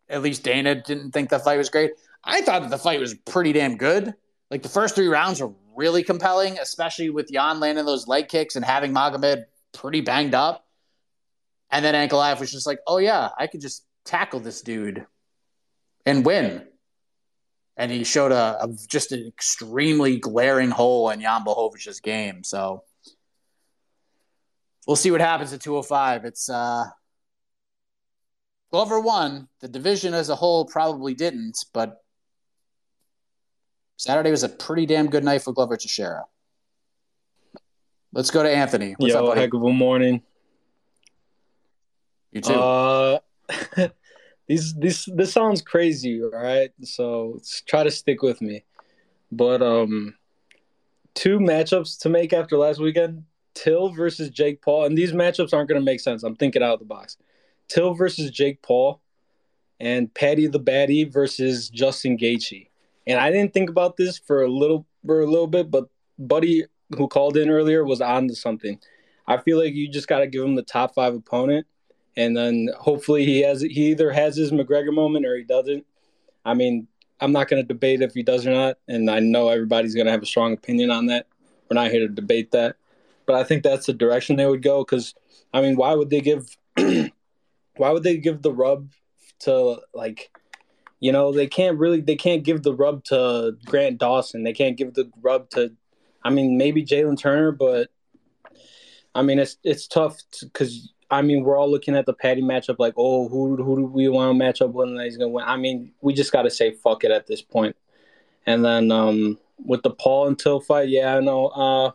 At least Dana didn't think the fight was great. I thought that the fight was pretty damn good. Like the first three rounds were really compelling, especially with Jan landing those leg kicks and having Magomed pretty banged up. And then Ankalaev was just like, "Oh yeah, I could just tackle this dude and win." and he showed a, a, just an extremely glaring hole in Jan Blachowicz's game. So we'll see what happens at 205. It's uh, Glover won. The division as a whole probably didn't, but Saturday was a pretty damn good night for Glover Teixeira. Let's go to Anthony. What's Yo, up, heck of a morning. You too. Uh, these this this sounds crazy, right? So try to stick with me. But um two matchups to make after last weekend. Till versus Jake Paul. And these matchups aren't gonna make sense. I'm thinking out of the box. Till versus Jake Paul and Paddy the Baddy versus Justin Gaethje. And I didn't think about this for a little for a little bit, but Buddy who called in earlier was on to something. I feel like you just got to give him the top five opponent and then hopefully he has he either has his McGregor moment or he doesn't. I mean, I'm not going to debate if he does or not, and I know everybody's going to have a strong opinion on that. We're not here to debate that, but I think that's the direction they would go. Because I mean, why would they give why would they give the rub to like you know they can't really they can't give the rub to Grant Dawson. They can't give the rub to I mean maybe Jalen Turner, but I mean it's it's tough because I mean, we're all looking at the Paddy matchup like, oh, who who do we want to match up with and he's gonna win? I mean, we just gotta say fuck it at this point. And then um, with the Paul and fight, yeah, I know. Uh,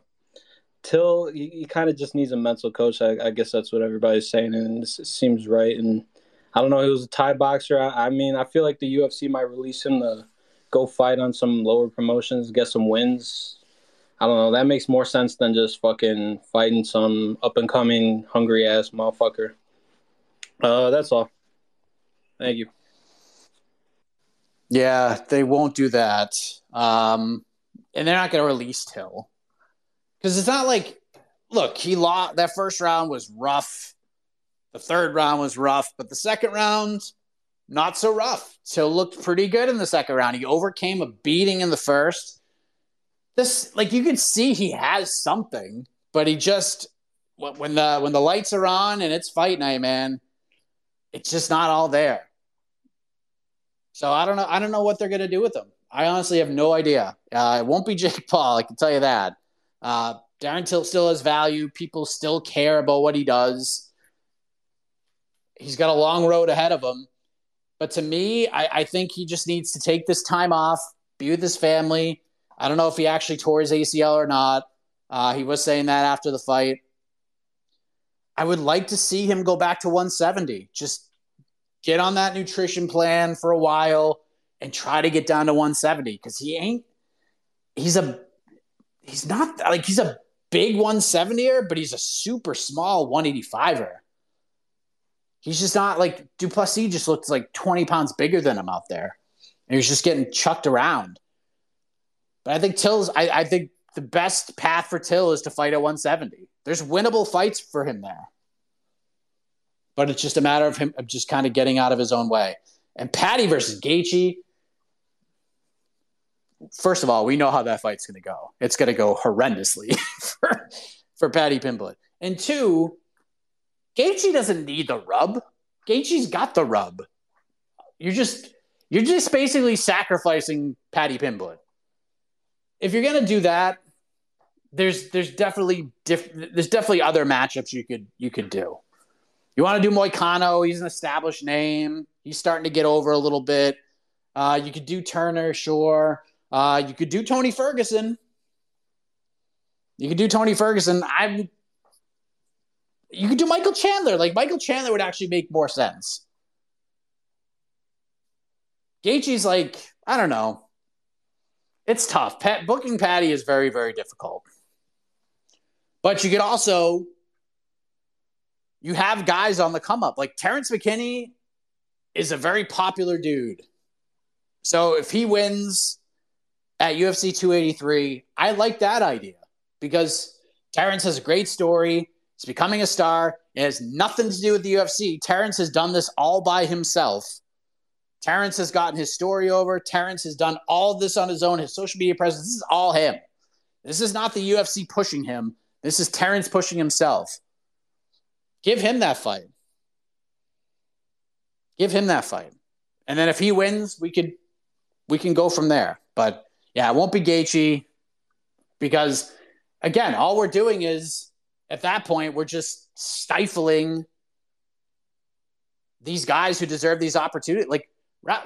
Till, he, he kind of just needs a mental coach. I, I, guess that's what everybody's saying, and it seems right. And I don't know, he was a Thai boxer. I, I mean, I feel like the UFC might release him to go fight on some lower promotions, get some wins. I don't know. That makes more sense than just fucking fighting some up and coming hungry ass motherfucker. Uh, that's all. Thank you. Yeah, they won't do that. Um, and they're not going to release Till because it's not like, look, he lost that first round was rough. The third round was rough, but the second round, not so rough. Till looked pretty good in the second round. He overcame a beating in the first this like you can see he has something, but he just when the when the lights are on and it's fight night, man, it's just not all there. So I don't know. I don't know what they're gonna do with him. I honestly have no idea. Uh, it won't be Jake Paul. I can tell you that. Uh, Darren Till still has value. People still care about what he does. He's got a long road ahead of him. But to me, I, I think he just needs to take this time off, be with his family. I don't know if he actually tore his ACL or not. Uh, he was saying that after the fight. I would like to see him go back to 170. Just get on that nutrition plan for a while and try to get down to 170 because he ain't. He's a. He's not like he's a big 170er, but he's a super small 185er. He's just not like Du Plessis just looks like 20 pounds bigger than him out there. And he's just getting chucked around. But I think Till's I, I think the best path for Till is to fight at 170. There's winnable fights for him there. But it's just a matter of him just kind of getting out of his own way. And Paddy versus Gaethje. First of all, we know how that fight's going to go. It's going to go horrendously for, for Paddy Pimblett. And two, Gaethje doesn't need the rub. Gaethje's got the rub. You're just you're just basically sacrificing Paddy Pimblett. If you're gonna do that, there's there's definitely diff, there's definitely other matchups you could you could do. You want to do Moicano? He's an established name. He's starting to get over a little bit. Uh, you could do Turner, sure. Uh, you could do Tony Ferguson. You could do Tony Ferguson. I'm you could do Michael Chandler. Like Michael Chandler would actually make more sense. Gaethje's like, I don't know. It's tough. Pat, booking Paddy is very, very difficult. But you could also you have guys on the come up. Like Terrence McKinney is a very popular dude. So if he wins at UFC 283, I like that idea because Terrence has a great story. He's becoming a star. It has nothing to do with the UFC. Terrence has done this all by himself. Terrence has gotten his story over. Terrence has done all this on his own. His social media presence. This is all him. This is not the UFC pushing him. This is Terrence pushing himself. Give him that fight. Give him that fight. And then if he wins, we could we can go from there. But yeah, it won't be Gaethje because again, all we're doing is at that point, we're just stifling these guys who deserve these opportunities. Like,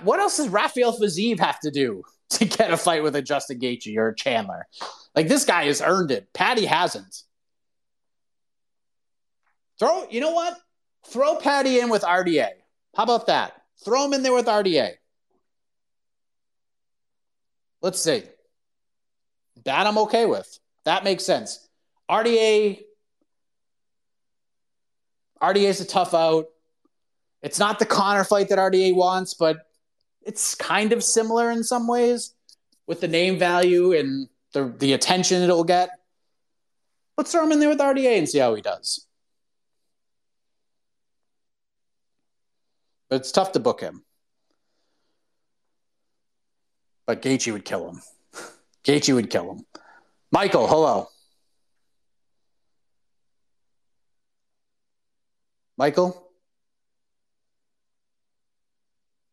what else does Rafael Fiziev have to do to get a fight with a Justin Gaethje or Chandler? Like, this guy has earned it. Paddy hasn't. Throw, you know what? Throw Paddy in with RDA. How about that? Throw him in there with RDA. Let's see. That I'm okay with. That makes sense. RDA RDA is a tough out. It's not the Conor fight that RDA wants, but it's kind of similar in some ways with the name value and the the attention it'll get. Let's throw him in there with RDA and see how he does. But it's tough to book him. But Gaethje would kill him. Gaethje would kill him. Michael, hello. Michael?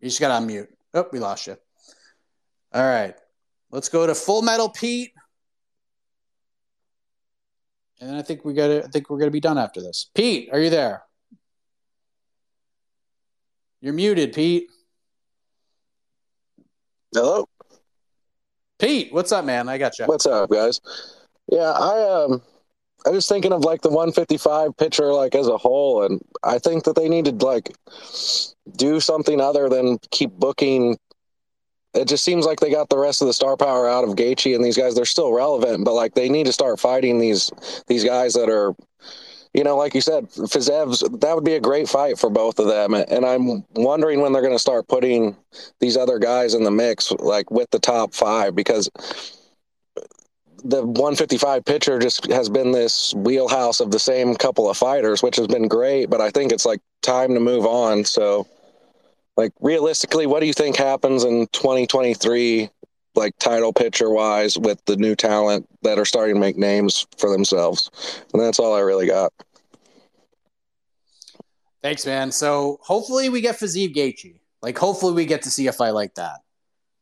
You just got to unmute. Oh, we lost you. All right. Let's go to Full Metal Pete. And then I think we got to I think we're to be done after this. Pete, are you there? You're muted, Pete. Hello. Pete, what's up, man? I got you. What's up, guys? Yeah, I um I was thinking of like the 155 pitcher like as a whole, and I think that they need to like do something other than keep booking. It just seems like they got the rest of the star power out of Gaethje and these guys. They're still relevant, but like they need to start fighting these these guys that are, you know, like you said, Fiziev's. That would be a great fight for both of them, and I'm wondering when they're going to start putting these other guys in the mix, like with the top five, because the 155 pitcher just has been this wheelhouse of the same couple of fighters, which has been great. But I think it's like time to move on. So, like realistically, what do you think happens in 2023, like title pitcher wise, with the new talent that are starting to make names for themselves? And that's all I really got. Thanks, man. So hopefully we get Fiziev Gaethje. Like hopefully we get to see a fight like that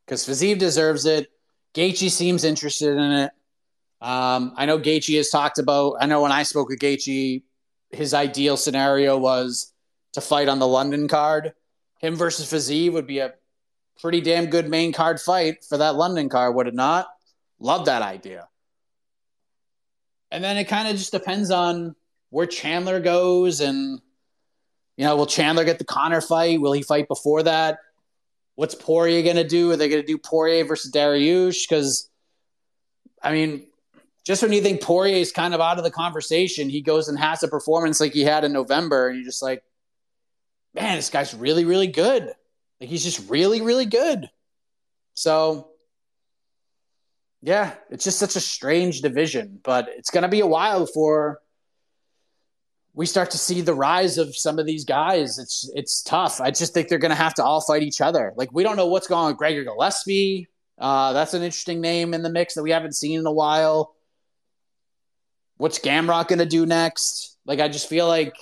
because Fiziev deserves it. Gaethje seems interested in it. Um, I know Gaethje has talked about. I know when I spoke with Gaethje, his ideal scenario was to fight on the London card. Him versus Fiziev would be a pretty damn good main card fight for that London card, would it not? Love that idea. And then it kind of just depends on where Chandler goes and you know, will Chandler get the Conor fight? Will he fight before that? What's Poirier going to do? Are they going to do Poirier versus Dariush? Because, I mean, just when you think Poirier is kind of out of the conversation, he goes and has a performance like he had in November, and you're just like, man, this guy's really, really good. Like he's just really, really good. So, yeah, it's just such a strange division, but it's going to be a while before we start to see the rise of some of these guys. It's it's tough. I just think they're going to have to all fight each other. Like we don't know what's going on with Gregor Gillespie. Uh, that's an interesting name in the mix that we haven't seen in a while. What's Gamrot going to do next? Like I just feel like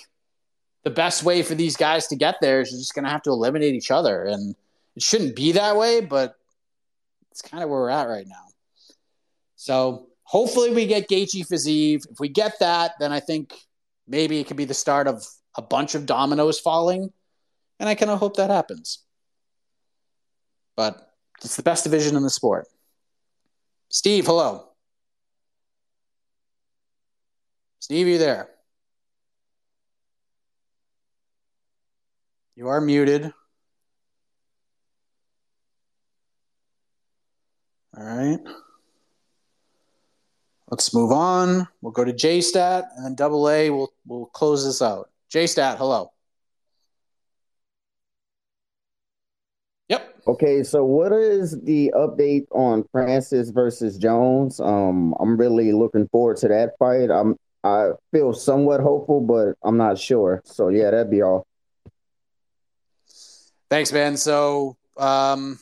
the best way for these guys to get there is just going to have to eliminate each other, and it shouldn't be that way, but it's kind of where we're at right now. So hopefully we get Gaethje Fiziev. If we get that, then I think maybe it could be the start of a bunch of dominoes falling. And I kind of hope that happens. But it's the best division in the sport. Steve, hello. Steve, you there? You are muted. All right. Let's move on. We'll go to JStat and then double A. We'll we'll close this out. JStat, hello. Yep. Okay, so what is the update on Francis versus Jones? Um, I'm really looking forward to that fight. I'm I feel somewhat hopeful, but I'm not sure. So yeah, that'd be all. Thanks, man. So um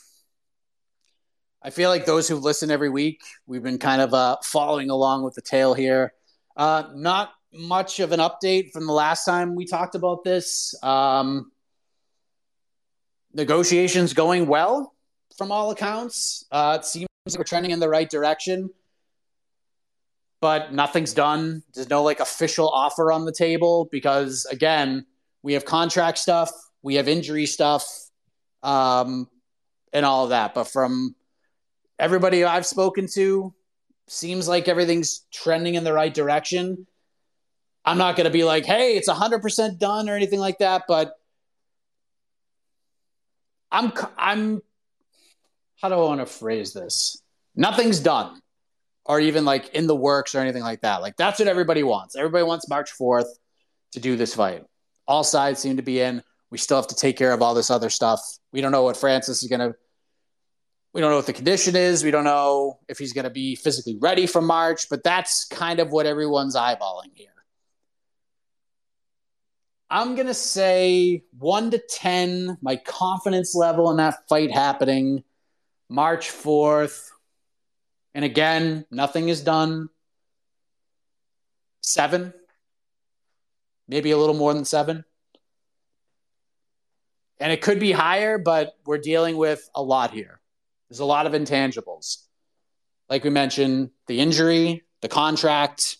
I feel like those who listen every week, we've been kind of uh, following along with the tale here. Uh, not much of an update from the last time we talked about this. Um, negotiations going well from all accounts. Uh, it seems we're trending in the right direction, but nothing's done. There's no like official offer on the table because again, we have contract stuff, we have injury stuff, um, and all of that. But from everybody I've spoken to seems like everything's trending in the right direction. I'm not going to be like, hey, it's 100% done or anything like that, but I'm, I'm, how do I want to phrase this? Nothing's done or even like in the works or anything like that. Like that's what everybody wants. Everybody wants March 4th to do this fight. All sides seem to be in. We still have to take care of all this other stuff. We don't know what Francis is going to we don't know what the condition is. We don't know if he's going to be physically ready for March, but that's kind of what everyone's eyeballing here. I'm going to say 1 to 10, my confidence level in that fight happening March 4th. And again, nothing is done. 7. Maybe a little more than 7. And it could be higher, but we're dealing with a lot here. There's a lot of intangibles. Like we mentioned, the injury, the contract,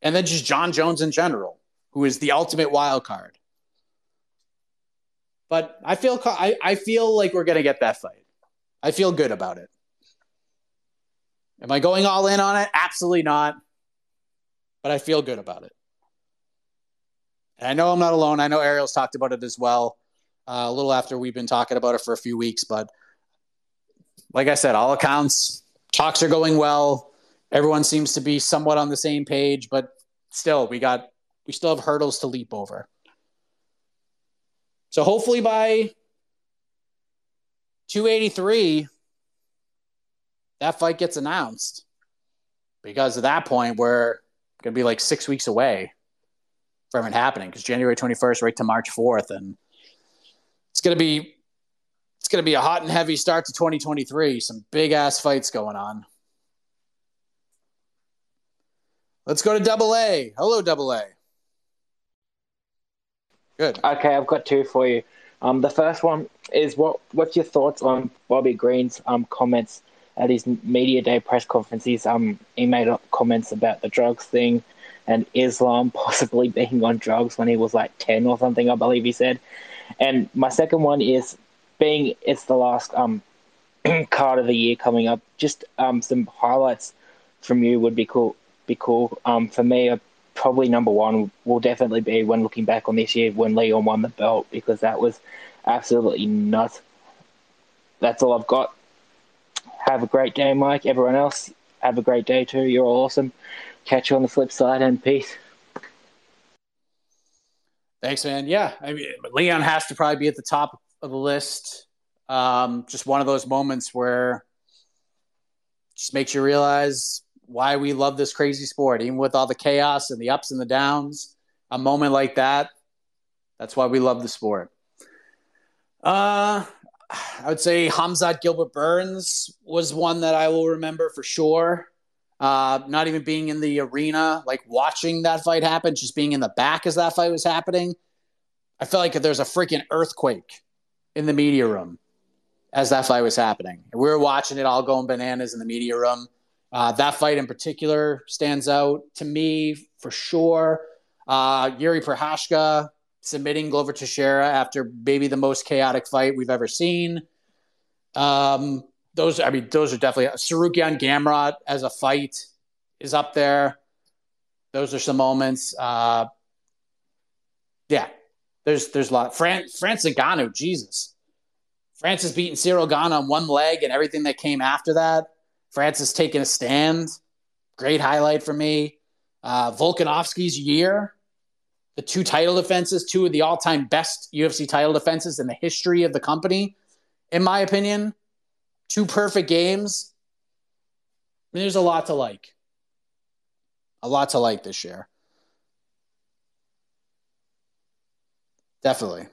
and then just Jon Jones in general, who is the ultimate wild card. But I feel I, I feel like we're gonna get that fight. I feel good about it. Am I going all in on it? Absolutely not. But I feel good about it. And I know I'm not alone. I know Ariel's talked about it as well. Uh, a little after we've been talking about it for a few weeks, but like I said, all accounts, talks are going well. Everyone seems to be somewhat on the same page, but still, we got we still have hurdles to leap over. So hopefully by 283, that fight gets announced. Because at that point, we're going to be like six weeks away from it happening because January 21st, right to March 4th. And it's to be it's to be a hot and heavy start to 2023. Some big ass fights going on. Let's go to double A. Hello, double A. Good. Okay, I've got two for you. Um, the first one is what what's your thoughts on Bobby Green's um comments at his media day press conferences, um, he made up comments about the drugs thing and Islam possibly being on drugs when he was like 10 or something, I believe he said. And my second one is being it's the last um, card of the year coming up, just um, some highlights from you would be cool. Be cool. Um, for me, uh, probably number one will definitely be when looking back on this year when Leon won the belt because that was absolutely nuts. That's all I've got. Have a great day, Mike. Everyone else, have a great day too. You're all awesome. Catch you on the flip side and peace. Thanks, man. Yeah, I mean, Leon has to probably be at the top of the list. Um, just one of those moments where just makes you realize why we love this crazy sport, even with all the chaos and the ups and the downs. A moment like that, that's why we love the sport. Uh, I would say Hamzat Gilbert Burns was one that I will remember for sure. Uh, not even being in the arena, like watching that fight happen, just being in the back as that fight was happening. I felt like there's a freaking earthquake in the media room as that fight was happening. we were watching it all going bananas in the media room. Uh, that fight in particular stands out to me for sure. Uh, Yuri Prochazka submitting Glover Teixeira after maybe the most chaotic fight we've ever seen. Um, those, I mean, those are definitely Tsarukyan Gamrot as a fight is up there. Those are some moments. Uh, yeah, there's there's a lot. Fran, Francis Ngannou, Jesus. Francis beating Ciryl Gane on one leg and everything that came after that. Francis taking a stand. Great highlight for me. Uh, Volkanovski's year the two title defenses, two of the all time best UFC title defenses in the history of the company, in my opinion. Two perfect games. I mean, there's a lot to like. A lot to like this year. Definitely.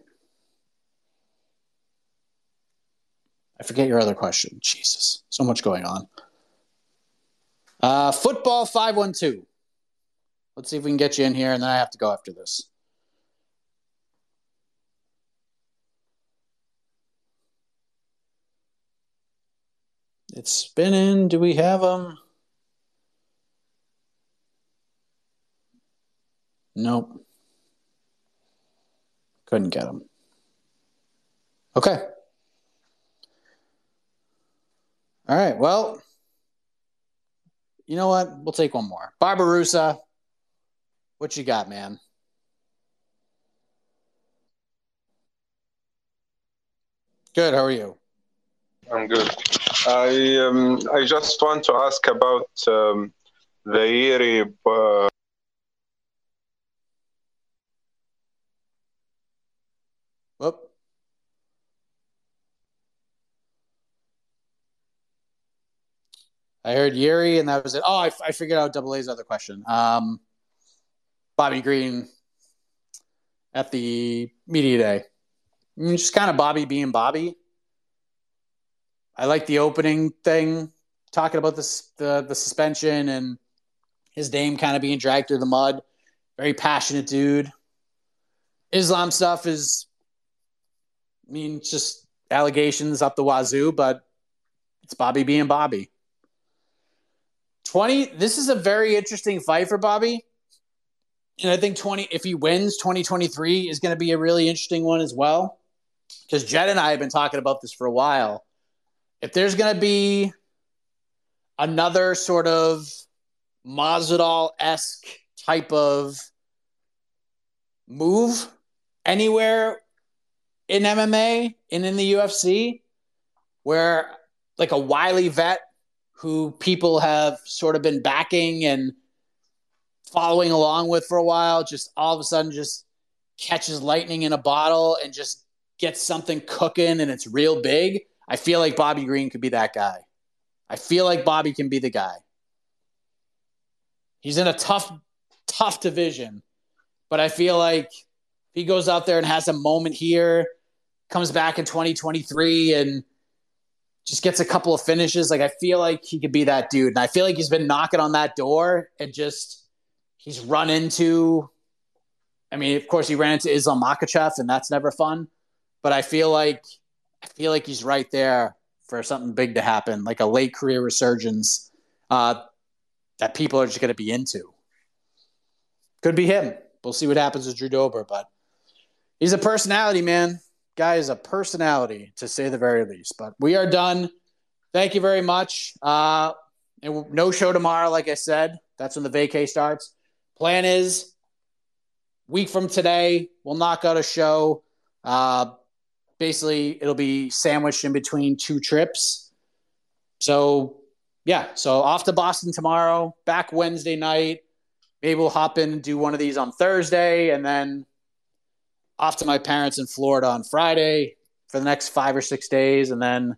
I forget your other question. Jesus, so much going on. Uh, football 512. Let's see if we can get you in here, and then I have to go after this. It's spinning. Do we have them? Nope. Couldn't get them. Okay. All right. Well, you know what? We'll take one more. Barbarossa. What you got, man? Good. How are you? I'm good. I um, I just want to ask about um, the Yuri. Uh... I heard Yuri, and that was it. Oh, I, I figured out Double A's other question. Um, Bobby Green at the media day. Mean, just kind of Bobby being Bobby. I like the opening thing, talking about the the suspension and his name kind of being dragged through the mud. Very passionate dude. Islam stuff is, I mean, just allegations up the wazoo, but it's Bobby being Bobby. 20, this is a very interesting fight for Bobby and I think 20 if he wins 2023 is going to be a really interesting one as well. Because Jed and I have been talking about this for a while. If there's going to be another sort of Masvidal esque type of move anywhere in MMA and in the UFC, where like a wily vet who people have sort of been backing and following along with for a while, just all of a sudden just catches lightning in a bottle and just gets something cooking and it's real big. I feel like Bobby Green could be that guy. I feel like Bobby can be the guy. He's in a tough, tough division, but I feel like he goes out there and has a moment here, comes back in 2023 and just gets a couple of finishes. Like I feel like he could be that dude. And I feel like he's been knocking on that door and just he's run into. I mean, of course, he ran into Islam Makhachev, and that's never fun. But I feel like I feel like he's right there for something big to happen, like a late career resurgence uh, that people are just going to be into. Could be him. We'll see what happens with Drew Dober, but he's a personality, man. Guy is a personality, to say the very least. But we are done. Thank you very much. Uh, and no show tomorrow, like I said. That's when the vacay starts. Plan is week from today, we'll knock out a show. Uh, basically, it'll be sandwiched in between two trips. So, yeah, so off to Boston tomorrow, back Wednesday night. Maybe we'll hop in and do one of these on Thursday, and then off to my parents in Florida on Friday for the next five or six days, and then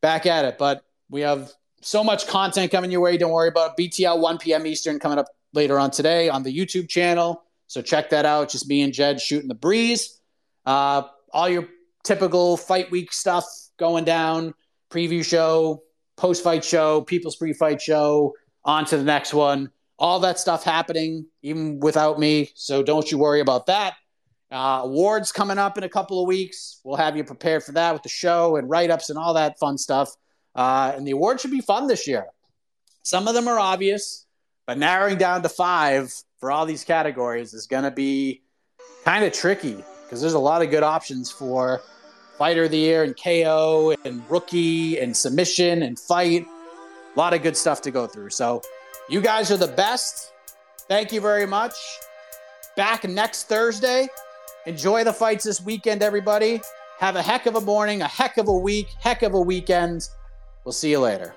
back at it. But we have so much content coming your way. Don't worry about it. BTL 1 p.m. Eastern coming up later on today on the YouTube channel. So check that out. Just me and Jed shooting the breeze. Uh, all your typical fight week stuff going down. Preview show, post fight show, people's pre fight show. On to the next one. All that stuff happening even without me. So don't you worry about that. Uh, awards coming up in a couple of weeks. We'll have you prepared for that with the show and write ups and all that fun stuff. Uh, and the awards should be fun this year. Some of them are obvious, but narrowing down to five for all these categories is going to be kind of tricky because there's a lot of good options for fighter of the year and KO and rookie and submission and fight. A lot of good stuff to go through. So, you guys are the best. Thank you very much. Back next Thursday. Enjoy the fights this weekend, everybody. Have a heck of a morning, a heck of a week, heck of a weekend. We'll see you later.